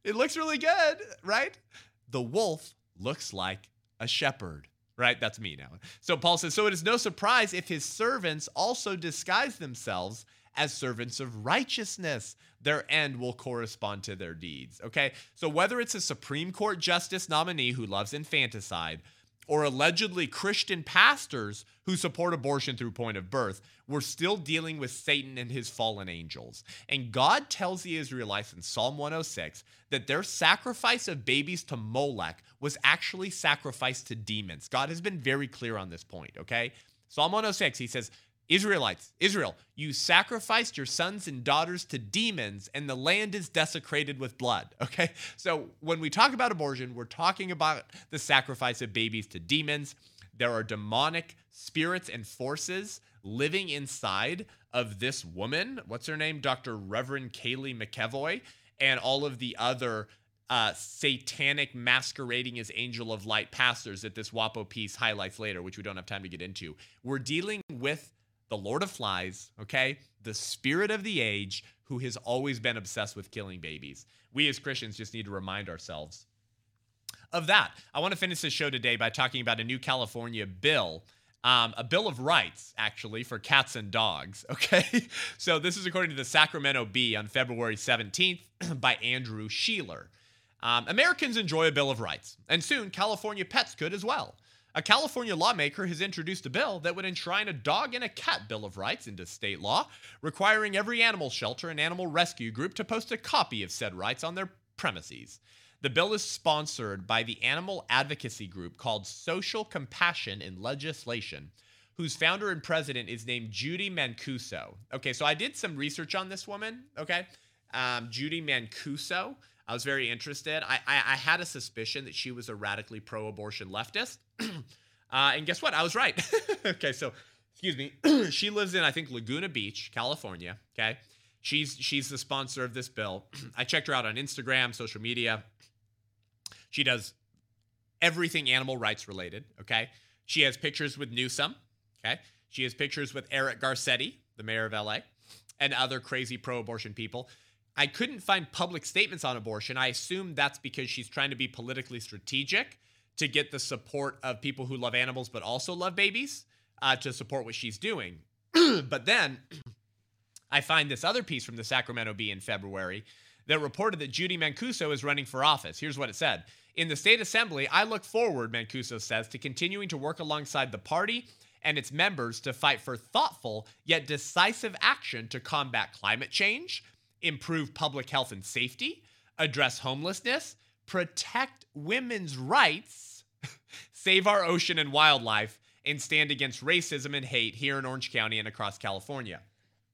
It looks really good, right? The wolf looks like a shepherd right? That's me now. So Paul says, So it is no surprise if his servants also disguise themselves as servants of righteousness. Their end will correspond to their deeds. Okay. So whether it's a Supreme Court justice nominee who loves infanticide, or allegedly Christian pastors who support abortion through point of birth, we're still dealing with Satan and his fallen angels. And God tells the Israelites in Psalm 106 that their sacrifice of babies to Molech was actually sacrificed to demons. God has been very clear on this point, okay? Psalm 106, he says, Israelites, Israel, you sacrificed your sons and daughters to demons, and the land is desecrated with blood. Okay? So when we talk about abortion, we're talking about the sacrifice of babies to demons. There are demonic spirits and forces living inside of this woman. What's her name? Dr. Reverend Kaeley McEvoy, and all of the other uh, satanic masquerading as angel of light pastors that this WAPO piece highlights later, which we don't have time to get into. We're dealing with the Lord of Flies, okay? The spirit of the age who has always been obsessed with killing babies. We as Christians just need to remind ourselves of that. I want to finish this show today by talking about a new California bill. Um, a Bill of Rights, actually, for cats and dogs. Okay. so, this is according to the Sacramento Bee on February 17th by Andrew Sheeler. Um, Americans enjoy a Bill of Rights, and soon California pets could as well. A California lawmaker has introduced a bill that would enshrine a dog and a cat Bill of Rights into state law, requiring every animal shelter and animal rescue group to post a copy of said rights on their premises. The bill is sponsored by the animal advocacy group called Social Compassion in Legislation, whose founder and president is named Judy Mancuso. Okay, so I did some research on this woman, okay? um, Judy Mancuso. I was very interested. I, I, I had a suspicion that she was a radically pro-abortion leftist, uh, and guess what? I was right. okay, so excuse me. she lives in I think Laguna Beach, California. Okay, she's she's the sponsor of this bill. I checked her out on Instagram, social media. She does everything animal rights related. Okay, she has pictures with Newsom. Okay, she has pictures with Eric Garcetti, the mayor of LA, and other crazy pro-abortion people. I couldn't find public statements on abortion. I assume that's because she's trying to be politically strategic to get the support of people who love animals but also love babies uh, to support what she's doing. but then I find this other piece from the Sacramento Bee in February that reported that Judy Mancuso is running for office. Here's what it said In the state assembly, I look forward, Mancuso says, to continuing to work alongside the party and its members to fight for thoughtful yet decisive action to combat climate change improve public health and safety, address homelessness, protect women's rights, save our ocean and wildlife, and stand against racism and hate here in Orange County and across California.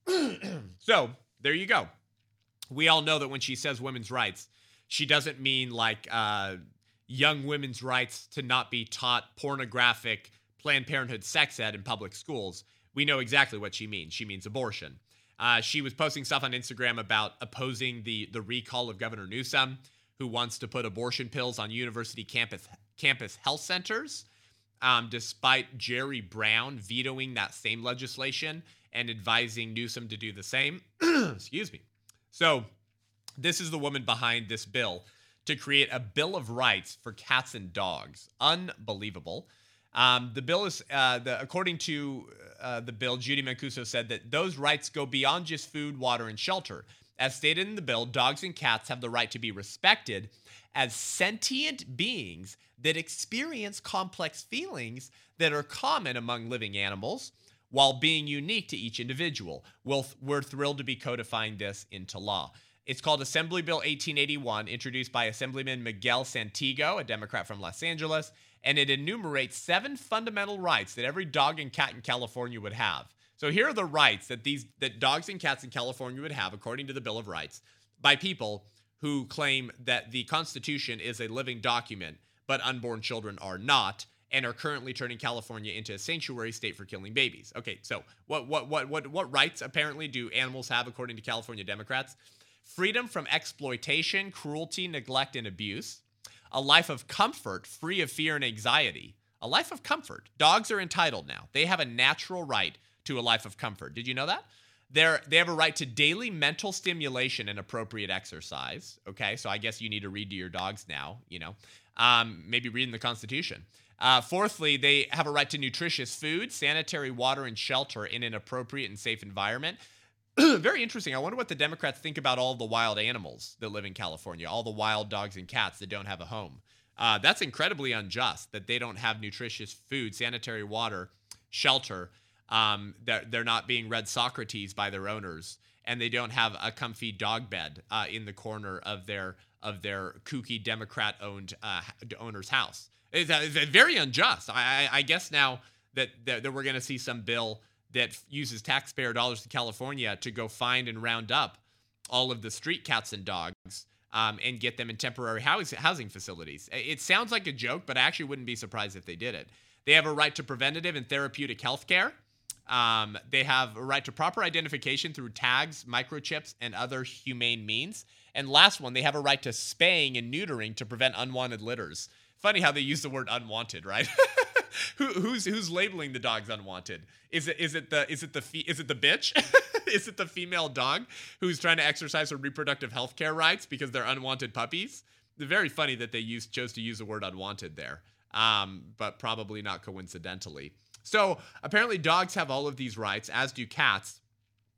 so, there you go. We all know that when she says women's rights, she doesn't mean like uh, young women's rights to not be taught pornographic Planned Parenthood sex ed in public schools. We know exactly what she means. She means abortion. Uh, she was posting stuff on Instagram about opposing the the recall of Governor Newsom, who wants to put abortion pills on university campus campus health centers, um, despite Jerry Brown vetoing that same legislation and advising Newsom to do the same. Excuse me. So, this is the woman behind this bill to create a bill of rights for cats and dogs. Unbelievable. Um, the bill is, uh, the, according to uh, the bill, Judy Mancuso said that those rights go beyond just food, water, and shelter. As stated in the bill, dogs and cats have the right to be respected as sentient beings that experience complex feelings that are common among living animals while being unique to each individual. We'll, we're thrilled to be codifying this into law. It's called Assembly Bill 1881, introduced by Assemblyman Miguel Santiago, a Democrat from Los Angeles, and it enumerates seven fundamental rights that every dog and cat in California would have. So here are the rights that these that dogs and cats in California would have according to the Bill of Rights by people who claim that the Constitution is a living document, but unborn children are not and are currently turning California into a sanctuary state for killing babies. Okay, so what what what what what rights apparently do animals have according to California Democrats? Freedom from exploitation, cruelty, neglect and abuse a life of comfort free of fear and anxiety. A life of comfort. Dogs are entitled now. They have a natural right to a life of comfort. Did you know that? They're, they have a right to daily mental stimulation and appropriate exercise. Okay, so I guess you need to read to your dogs now, you know, um, maybe reading the Constitution. Uh, fourthly, they have a right to nutritious food, sanitary water, and shelter in an appropriate and safe environment. very interesting. I wonder what the Democrats think about all the wild animals that live in California, all the wild dogs and cats that don't have a home. Uh, that's incredibly unjust that they don't have nutritious food, sanitary water, shelter. Um, that they're not being read Socrates by their owners, and they don't have a comfy dog bed uh, in the corner of their of their kooky Democrat-owned uh, owner's house. It's, it's, very unjust. I, I, I guess now that, that, that we're going to see some bill that uses taxpayer dollars in California to go find and round up all of the street cats and dogs um, and get them in temporary housing facilities. It sounds like a joke, but I actually wouldn't be surprised if they did it. They have a right to preventative and therapeutic health care. Um, they have a right to proper identification through tags, microchips, and other humane means. And last one, they have a right to spaying and neutering to prevent unwanted litters. Funny how they use the word unwanted, right? Who, who's who's labeling the dogs unwanted? Is it is it the is it the fe- is it the bitch? is it the female dog who's trying to exercise her reproductive health care rights because they're unwanted puppies? Very funny that they used chose to use the word unwanted there, um, but probably not coincidentally. So apparently, dogs have all of these rights, as do cats,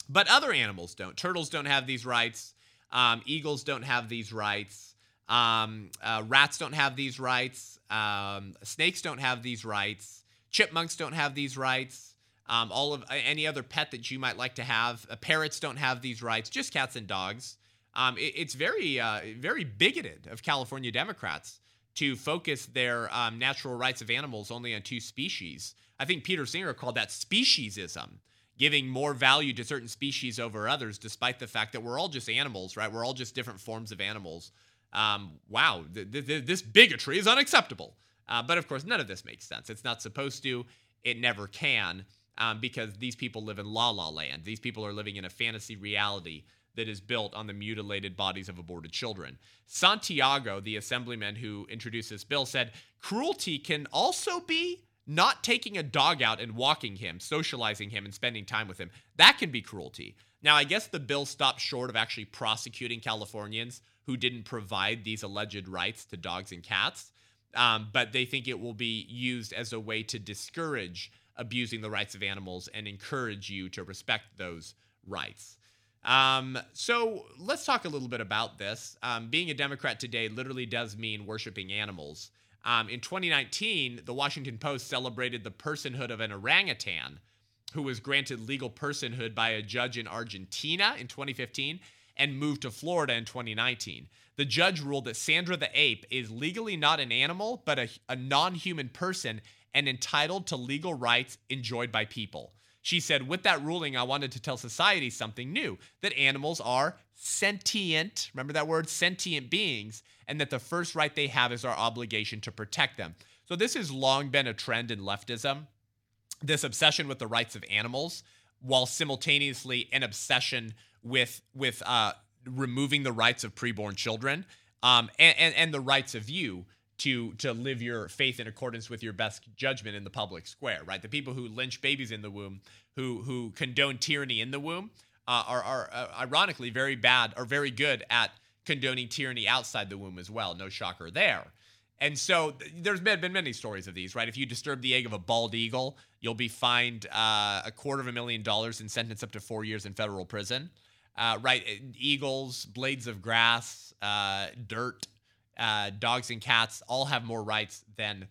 but other animals don't. Turtles don't have these rights. Um, eagles don't have these rights. Um, uh, rats don't have these rights. Um, snakes don't have these rights. Chipmunks don't have these rights. Um, all of any other pet that you might like to have. Uh, parrots don't have these rights. Just cats and dogs. Um, it, it's very, uh, very bigoted of California Democrats to focus their um, natural rights of animals only on two species. I think Peter Singer called that speciesism giving more value to certain species over others, despite the fact that we're all just animals, right? We're all just different forms of animals. Um, wow, th- th- this bigotry is unacceptable. Uh, but of course, none of this makes sense. It's not supposed to, it never can, um, because these people live in la la land. These people are living in a fantasy reality that is built on the mutilated bodies of aborted children. Santiago, the assemblyman who introduced this bill, said cruelty can also be not taking a dog out and walking him, socializing him, and spending time with him. That can be cruelty. Now, I guess the bill stopped short of actually prosecuting Californians who didn't provide these alleged rights to dogs and cats, um, but they think it will be used as a way to discourage abusing the rights of animals and encourage you to respect those rights. Um, so let's talk a little bit about this. Um, being a Democrat today literally does mean worshiping animals. Um, in 2019, the Washington Post celebrated the personhood of an orangutan who was granted legal personhood by a judge in Argentina in 2015 and moved to Florida in 2019. The judge ruled that Sandra the ape is legally not an animal, but a, a non human person and entitled to legal rights enjoyed by people. She said, with that ruling, I wanted to tell society something new that animals are sentient, remember that word, sentient beings, and that the first right they have is our obligation to protect them. So, this has long been a trend in leftism this obsession with the rights of animals, while simultaneously an obsession with, with uh, removing the rights of preborn children um, and, and, and the rights of you to to live your faith in accordance with your best judgment in the public square, right? The people who lynch babies in the womb, who who condone tyranny in the womb, uh, are are uh, ironically very bad or very good at condoning tyranny outside the womb as well. No shocker there. And so there's been, been many stories of these, right? If you disturb the egg of a bald eagle, you'll be fined uh, a quarter of a million dollars and sentenced up to four years in federal prison. Uh, right? Eagles, blades of grass, uh, dirt, uh, dogs and cats all have more rights than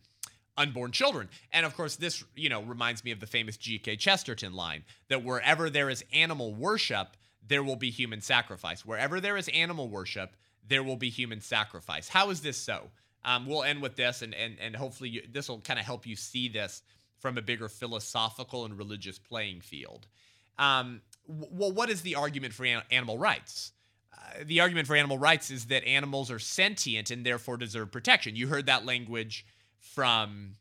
unborn children. And of course, this, you know, reminds me of the famous G.K. Chesterton line that wherever there is animal worship, there will be human sacrifice. Wherever there is animal worship, there will be human sacrifice. How is this so? Um, we'll end with this, and and and hopefully this will kind of help you see this from a bigger philosophical and religious playing field. Um, well, what is the argument for an- animal rights? The argument for animal rights is that animals are sentient and therefore deserve protection. You heard that language from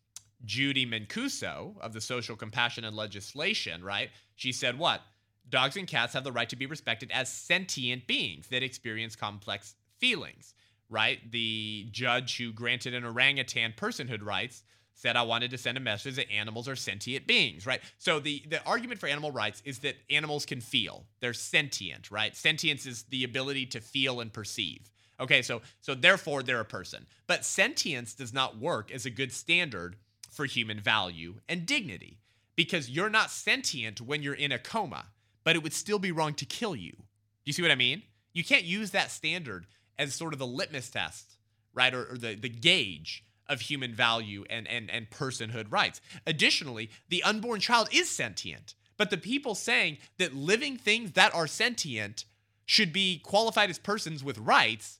Judy Mancuso of the Social Compassion and Legislation, right? She said what? Dogs and cats have the right to be respected as sentient beings that experience complex feelings, right? The judge who granted an orangutan personhood rights said I wanted to send a message that animals are sentient beings, right? So the the argument for animal rights is that animals can feel. They're sentient, right? Sentience is the ability to feel and perceive. Okay, so so therefore they're a person. But sentience does not work as a good standard for human value and dignity because you're not sentient when you're in a coma, but it would still be wrong to kill you. Do you see what I mean? You can't use that standard as sort of the litmus test, right? Or, or the, the gauge of human value and, and, and personhood rights. Additionally, the unborn child is sentient, but the people saying that living things that are sentient should be qualified as persons with rights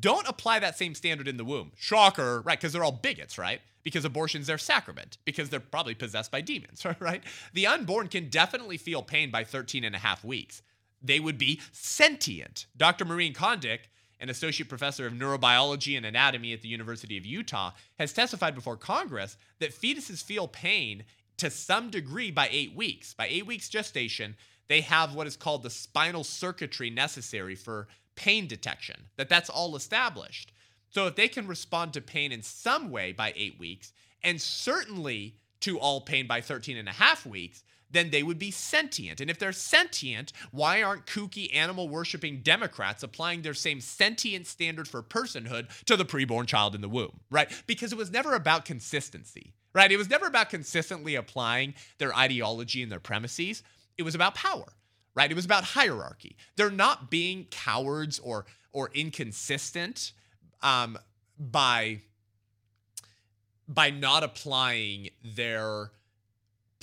don't apply that same standard in the womb. Shocker, right? Because they're all bigots, right? Because abortion's their sacrament, because they're probably possessed by demons, right? The unborn can definitely feel pain by 13 and a half weeks. They would be sentient. Dr. Maureen Condic an associate professor of neurobiology and anatomy at the University of Utah, has testified before Congress that fetuses feel pain to some degree by eight weeks. By eight weeks gestation, they have what is called the spinal circuitry necessary for pain detection, that that's all established. So if they can respond to pain in some way by eight weeks, and certainly to all pain by 13 and a half weeks, then they would be sentient. And if they're sentient, why aren't kooky animal worshiping Democrats applying their same sentient standard for personhood to the preborn child in the womb, right? Because it was never about consistency, right? It was never about consistently applying their ideology and their premises. It was about power, right? It was about hierarchy. They're not being cowards or or inconsistent um, by by not applying their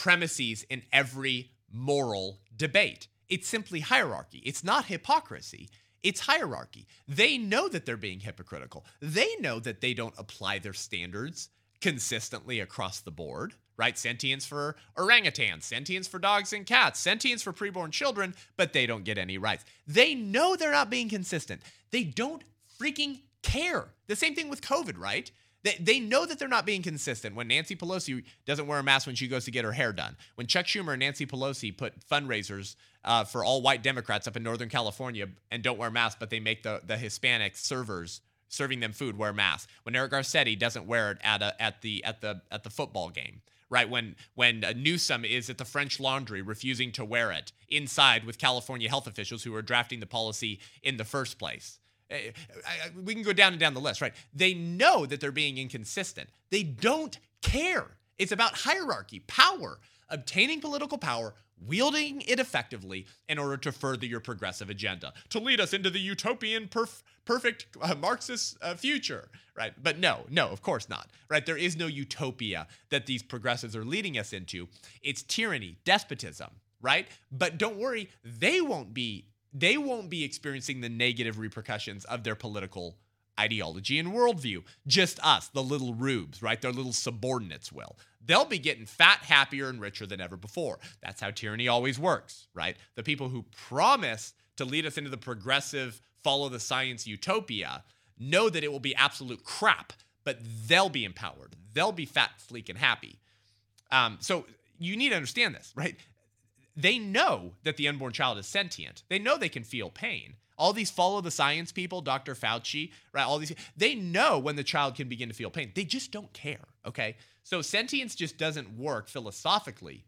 premises in every moral debate. It's simply hierarchy. It's not hypocrisy. It's hierarchy. They know that they're being hypocritical. They know that they don't apply their standards consistently across the board, right? Sentience for orangutans, sentience for dogs and cats, sentience for preborn children, but they don't get any rights. They know they're not being consistent. They don't freaking care. The same thing with COVID, right? They, they know that they're not being consistent when Nancy Pelosi doesn't wear a mask when she goes to get her hair done. When Chuck Schumer and Nancy Pelosi put fundraisers uh, for all white Democrats up in Northern California and don't wear masks, but they make the, the Hispanic servers serving them food wear masks. When Eric Garcetti doesn't wear it at, a, at, the, at, the, at the football game right? When when Newsom is at the French Laundry refusing to wear it inside with California health officials who are drafting the policy in the first place. I, I, we can go down and down the list, right? They know that they're being inconsistent. They don't care. It's about hierarchy, power, obtaining political power, wielding it effectively in order to further your progressive agenda, to lead us into the utopian, perf- perfect uh, Marxist uh, future, right? But no, no, of course not, right? There is no utopia that these progressives are leading us into. It's tyranny, despotism, right? But don't worry, they won't be they won't be experiencing the negative repercussions of their political ideology and worldview. Just us, the little rubes, right? Their little subordinates will. They'll be getting fat, happier, and richer than ever before. That's how tyranny always works, right? The people who promise to lead us into the progressive, follow the science utopia know that it will be absolute crap, but they'll be empowered. They'll be fat, sleek, and happy. Um, so you need to understand this, right? They know that the unborn child is sentient. They know they can feel pain. All these follow the science people, Dr. Fauci, right? All these, they know when the child can begin to feel pain. They just don't care, okay? So sentience just doesn't work philosophically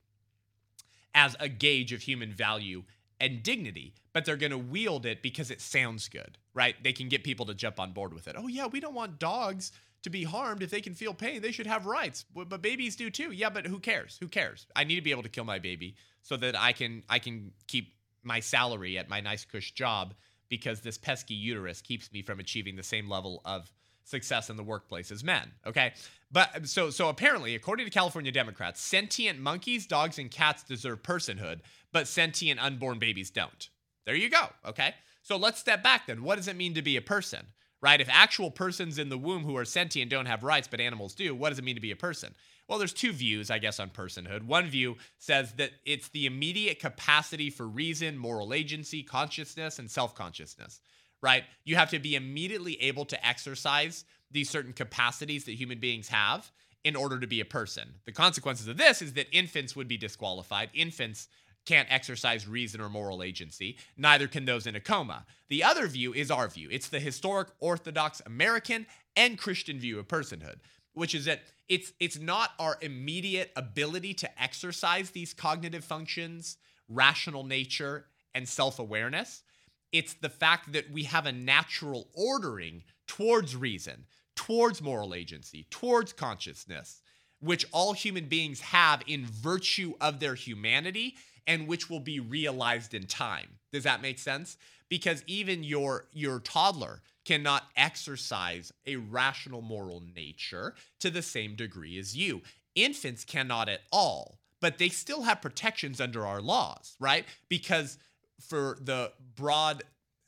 as a gauge of human value and dignity, but they're going to wield it because it sounds good, right? They can get people to jump on board with it. Oh, yeah, we don't want dogs to be harmed if they can feel pain. They should have rights. But babies do too. Yeah, but who cares? Who cares? I need to be able to kill my baby so that I can I can keep my salary at my nice cush job because this pesky uterus keeps me from achieving the same level of success in the workplace as men. Okay. But so so apparently, according to California Democrats, sentient monkeys, dogs, and cats deserve personhood, but sentient unborn babies don't. There you go. Okay. So let's step back then. What does it mean to be a person? Right? If actual persons in the womb who are sentient don't have rights, but animals do, what does it mean to be a person? Well, there's two views, I guess, on personhood. One view says that it's the immediate capacity for reason, moral agency, consciousness, and self consciousness, right? You have to be immediately able to exercise these certain capacities that human beings have in order to be a person. The consequences of this is that infants would be disqualified. Infants can't exercise reason or moral agency. Neither can those in a coma. The other view is our view. It's the historic Orthodox American and Christian view of personhood, which is that it's it's not our immediate ability to exercise these cognitive functions, rational nature, and self-awareness. It's the fact that we have a natural ordering towards reason, towards moral agency, towards consciousness, which all human beings have in virtue of their humanity and which will be realized in time. Does that make sense? Because even your your toddler cannot exercise a rational moral nature to the same degree as you. Infants cannot at all, but they still have protections under our laws, right? Because for the broad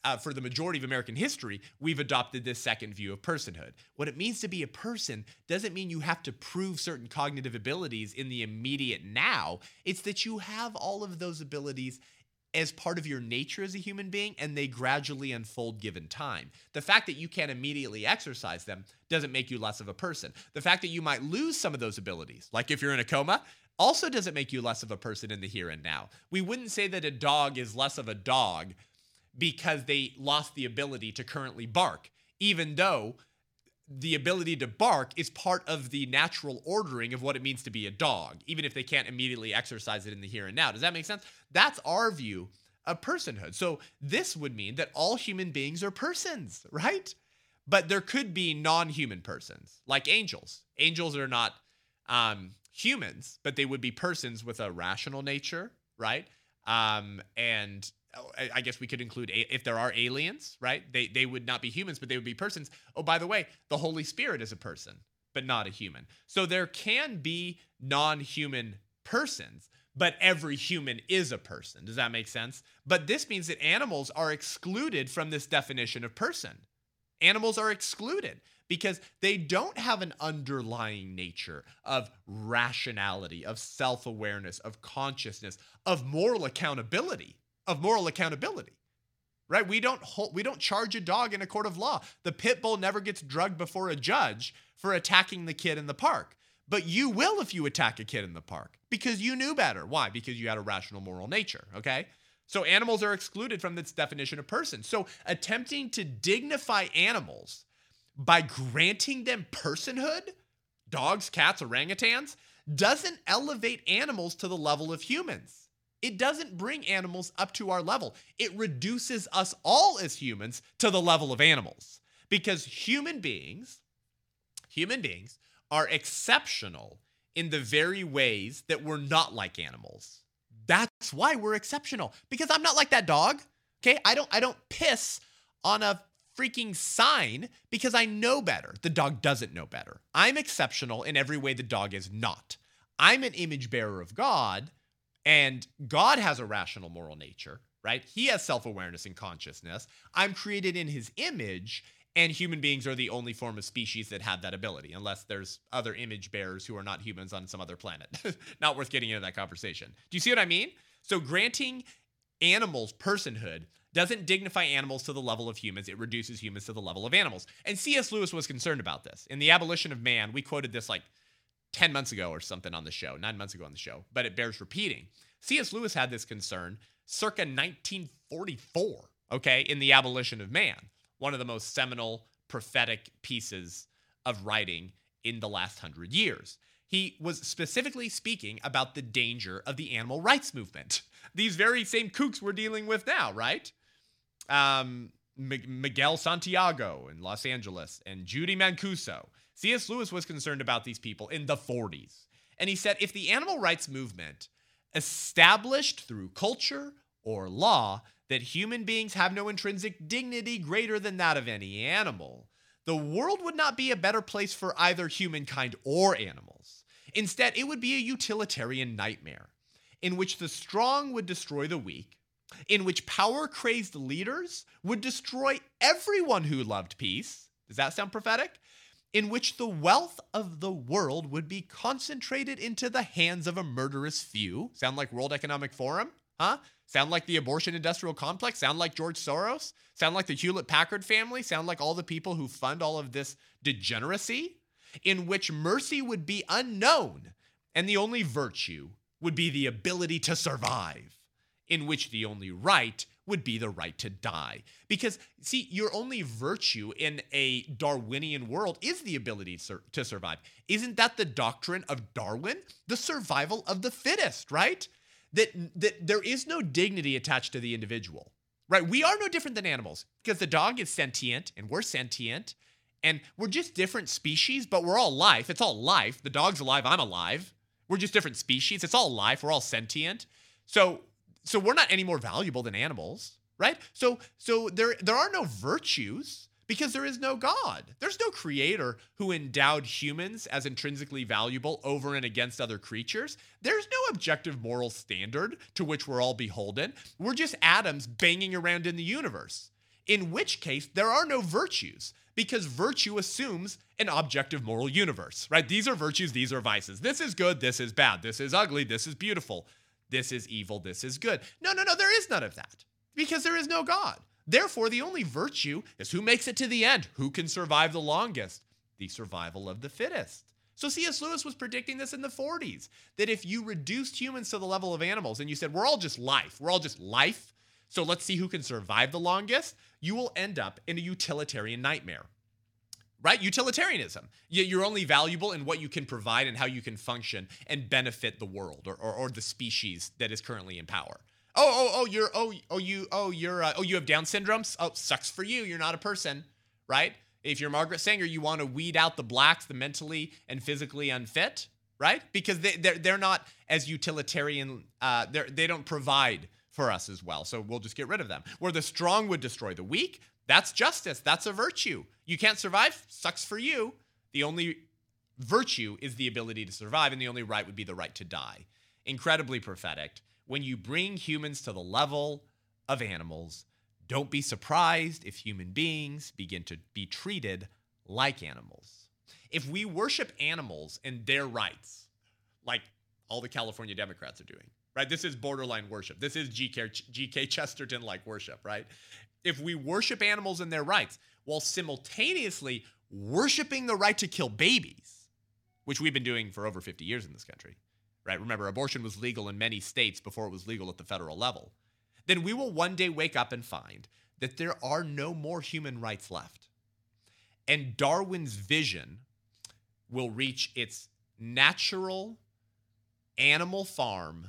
uh, for the majority of American history, we've adopted this second view of personhood. What it means to be a person doesn't mean you have to prove certain cognitive abilities in the immediate now. It's that you have all of those abilities as part of your nature as a human being and they gradually unfold given time. The fact that you can't immediately exercise them doesn't make you less of a person. The fact that you might lose some of those abilities, like if you're in a coma, also doesn't make you less of a person in the here and now. We wouldn't say that a dog is less of a dog because they lost the ability to currently bark, even though the ability to bark is part of the natural ordering of what it means to be a dog, even if they can't immediately exercise it in the here and now. Does that make sense? That's our view of personhood. So this would mean that all human beings are persons, right? But there could be non human persons, like angels. Angels are not um, humans, but they would be persons with a rational nature, right? Um, and I guess we could include if there are aliens, right? They they would not be humans, but they would be persons. Oh, by the way, the Holy Spirit is a person, but not a human. So there can be non-human persons, but every human is a person. Does that make sense? But this means that animals are excluded from this definition of person. Animals are excluded because they don't have an underlying nature of rationality, of self awareness, of consciousness, of moral accountability, of moral accountability. Right? We don't hold, we don't charge a dog in a court of law. The pit bull never gets drugged before a judge for attacking the kid in the park. But you will if you attack a kid in the park because you knew better. Why? Because you had a rational moral nature, okay? So animals are excluded from this definition of person. So attempting to dignify animals by granting them personhood, dogs, cats, orangutans, doesn't elevate animals to the level of humans. It doesn't bring animals up to our level. It reduces us all as humans to the level of animals. Because human beings, human beings are exceptional in the very ways that we're not like animals. That's why we're exceptional because I'm not like that dog. Okay? I don't I don't piss on a freaking sign because I know better. The dog doesn't know better. I'm exceptional in every way the dog is not. I'm an image bearer of God and God has a rational moral nature, right? He has self-awareness and consciousness. I'm created in his image and human beings are the only form of species that have that ability, unless there's other image bearers who are not humans on some other planet. not worth getting into that conversation. Do you see what I mean? So, granting animals personhood doesn't dignify animals to the level of humans, it reduces humans to the level of animals. And C.S. Lewis was concerned about this. In The Abolition of Man, we quoted this like 10 months ago or something on the show, nine months ago on the show, but it bears repeating. C.S. Lewis had this concern circa 1944, okay, in The Abolition of Man one of the most seminal prophetic pieces of writing in the last hundred years. He was specifically speaking about the danger of the animal rights movement. These very same kooks we're dealing with now, right? Um, M- Miguel Santiago in Los Angeles and Judy Mancuso. C.S. Lewis was concerned about these people in the 40s. And he said if the animal rights movement established through culture or law that human beings have no intrinsic dignity greater than that of any animal, the world would not be a better place for either humankind or animals. Instead, it would be a utilitarian nightmare in which the strong would destroy the weak, in which power crazed leaders would destroy everyone who loved peace. Does that sound prophetic? In which the wealth of the world would be concentrated into the hands of a murderous few. Sound like World Economic Forum? Huh? Sound like the abortion industrial complex? Sound like George Soros? Sound like the Hewlett Packard family? Sound like all the people who fund all of this degeneracy? In which mercy would be unknown and the only virtue would be the ability to survive, in which the only right would be the right to die. Because, see, your only virtue in a Darwinian world is the ability to survive. Isn't that the doctrine of Darwin? The survival of the fittest, right? that that there is no dignity attached to the individual. Right? We are no different than animals because the dog is sentient and we're sentient and we're just different species, but we're all life. It's all life. The dog's alive, I'm alive. We're just different species. It's all life. We're all sentient. So so we're not any more valuable than animals, right? So so there there are no virtues because there is no God. There's no creator who endowed humans as intrinsically valuable over and against other creatures. There's no objective moral standard to which we're all beholden. We're just atoms banging around in the universe. In which case, there are no virtues because virtue assumes an objective moral universe, right? These are virtues, these are vices. This is good, this is bad. This is ugly, this is beautiful. This is evil, this is good. No, no, no, there is none of that because there is no God. Therefore, the only virtue is who makes it to the end, who can survive the longest, the survival of the fittest. So C.S. Lewis was predicting this in the 40s that if you reduced humans to the level of animals and you said, we're all just life, we're all just life, so let's see who can survive the longest, you will end up in a utilitarian nightmare. Right? Utilitarianism. You're only valuable in what you can provide and how you can function and benefit the world or, or, or the species that is currently in power. Oh, oh, oh, you're, oh, oh, you, oh, you're, uh, oh, you have Down syndrome. Oh, sucks for you. You're not a person, right? If you're Margaret Sanger, you want to weed out the blacks, the mentally and physically unfit, right? Because they, they're, they're not as utilitarian. Uh, they they don't provide for us as well. So we'll just get rid of them. Where the strong would destroy the weak, that's justice. That's a virtue. You can't survive, sucks for you. The only virtue is the ability to survive, and the only right would be the right to die. Incredibly prophetic when you bring humans to the level of animals, don't be surprised if human beings begin to be treated like animals. If we worship animals and their rights, like all the California Democrats are doing, right? This is borderline worship. This is G.K. Chesterton like worship, right? If we worship animals and their rights while simultaneously worshiping the right to kill babies, which we've been doing for over 50 years in this country, right? Remember, abortion was legal in many states before it was legal at the federal level. Then we will one day wake up and find that there are no more human rights left. And Darwin's vision will reach its natural animal farm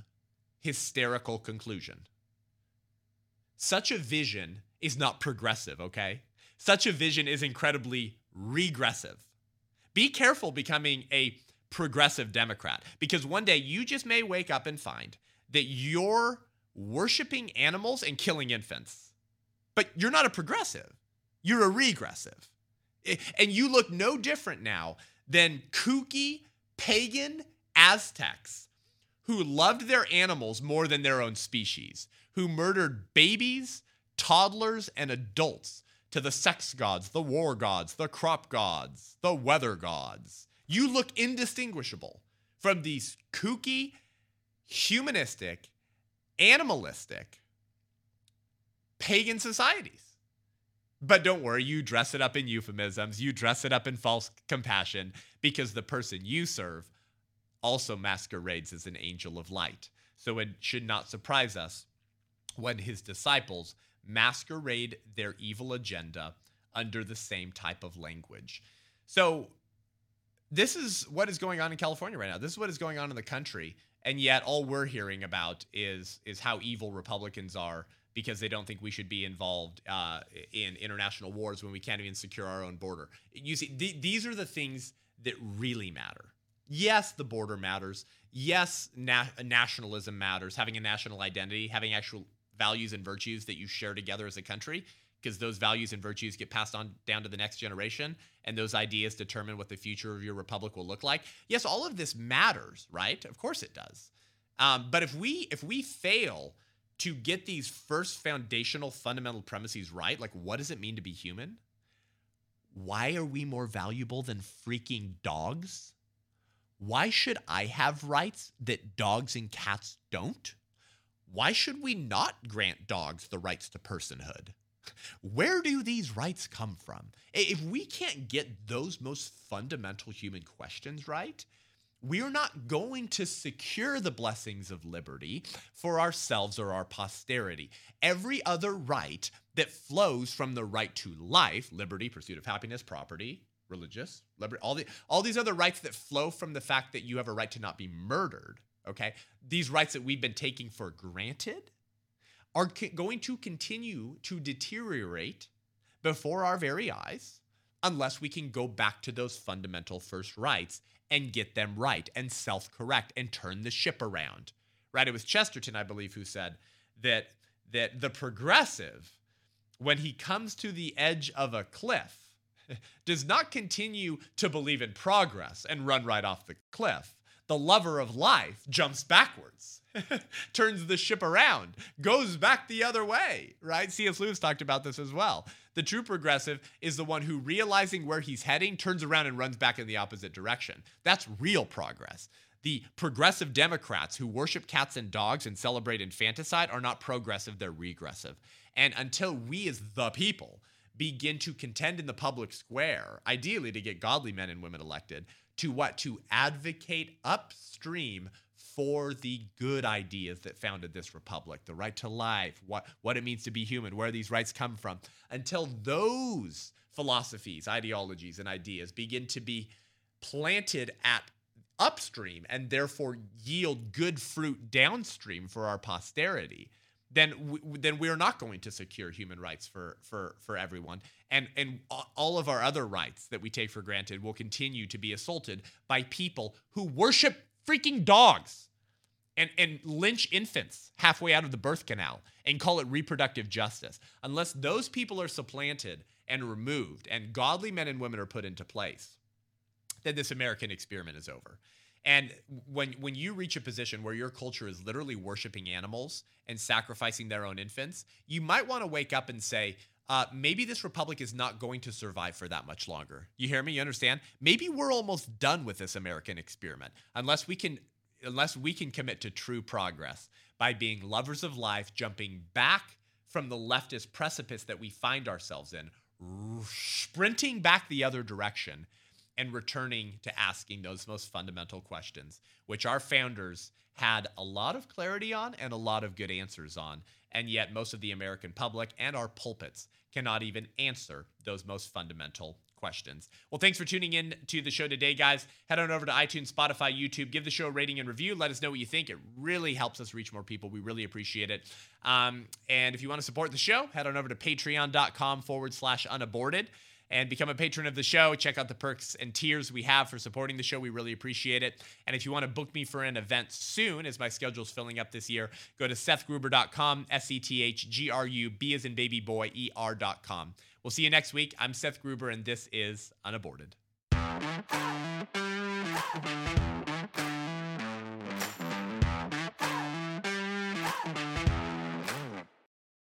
hysterical conclusion. Such a vision is not progressive, okay? Such a vision is incredibly regressive. Be careful becoming a progressive Democrat because one day you just may wake up and find that you're worshiping animals and killing infants. But you're not a progressive, you're a regressive. And you look no different now than kooky pagan Aztecs who loved their animals more than their own species, who murdered babies, toddlers, and adults to the sex gods, the war gods, the crop gods, the weather gods. You look indistinguishable from these kooky, humanistic, animalistic, pagan societies. But don't worry, you dress it up in euphemisms, you dress it up in false compassion because the person you serve also masquerades as an angel of light. So it should not surprise us when his disciples masquerade their evil agenda under the same type of language. So this is what is going on in California right now. This is what is going on in the country, and yet all we're hearing about is is how evil Republicans are because they don't think we should be involved uh, in international wars when we can't even secure our own border. You see, th- these are the things that really matter. Yes, the border matters. Yes, na- nationalism matters. Having a national identity, having actual values and virtues that you share together as a country, because those values and virtues get passed on down to the next generation, and those ideas determine what the future of your republic will look like. Yes, all of this matters, right? Of course it does. Um, but if we if we fail to get these first foundational fundamental premises right, like what does it mean to be human? Why are we more valuable than freaking dogs? Why should I have rights that dogs and cats don't? Why should we not grant dogs the rights to personhood? Where do these rights come from? If we can't get those most fundamental human questions right, we are not going to secure the blessings of liberty for ourselves or our posterity. Every other right that flows from the right to life, liberty, pursuit of happiness, property, religious, liberty, all the all these other rights that flow from the fact that you have a right to not be murdered, okay? These rights that we've been taking for granted are going to continue to deteriorate before our very eyes unless we can go back to those fundamental first rights and get them right and self correct and turn the ship around. Right? It was Chesterton, I believe, who said that that the progressive, when he comes to the edge of a cliff, does not continue to believe in progress and run right off the cliff. The lover of life jumps backwards, turns the ship around, goes back the other way, right? C.S. Lewis talked about this as well. The true progressive is the one who, realizing where he's heading, turns around and runs back in the opposite direction. That's real progress. The progressive Democrats who worship cats and dogs and celebrate infanticide are not progressive, they're regressive. And until we, as the people, begin to contend in the public square, ideally to get godly men and women elected, to what? To advocate upstream for the good ideas that founded this republic the right to life, what, what it means to be human, where these rights come from. Until those philosophies, ideologies, and ideas begin to be planted at upstream and therefore yield good fruit downstream for our posterity then then we are not going to secure human rights for for for everyone. And and all of our other rights that we take for granted will continue to be assaulted by people who worship freaking dogs and and lynch infants halfway out of the birth canal and call it reproductive justice. Unless those people are supplanted and removed and godly men and women are put into place then this american experiment is over and when when you reach a position where your culture is literally worshiping animals and sacrificing their own infants, you might want to wake up and say, uh, maybe this republic is not going to survive for that much longer. You hear me? You understand? Maybe we're almost done with this American experiment unless we can unless we can commit to true progress by being lovers of life, jumping back from the leftist precipice that we find ourselves in, sprinting back the other direction and returning to asking those most fundamental questions, which our founders had a lot of clarity on and a lot of good answers on. And yet, most of the American public and our pulpits cannot even answer those most fundamental questions. Well, thanks for tuning in to the show today, guys. Head on over to iTunes, Spotify, YouTube. Give the show a rating and review. Let us know what you think. It really helps us reach more people. We really appreciate it. Um, and if you want to support the show, head on over to patreon.com forward slash unaborted and become a patron of the show. Check out the perks and tiers we have for supporting the show. We really appreciate it. And if you want to book me for an event soon, as my schedule's filling up this year, go to sethgruber.com, S E T H G R U B as in baby boy, E R.com. We'll see you next week. I'm Seth Gruber, and this is Unaborted.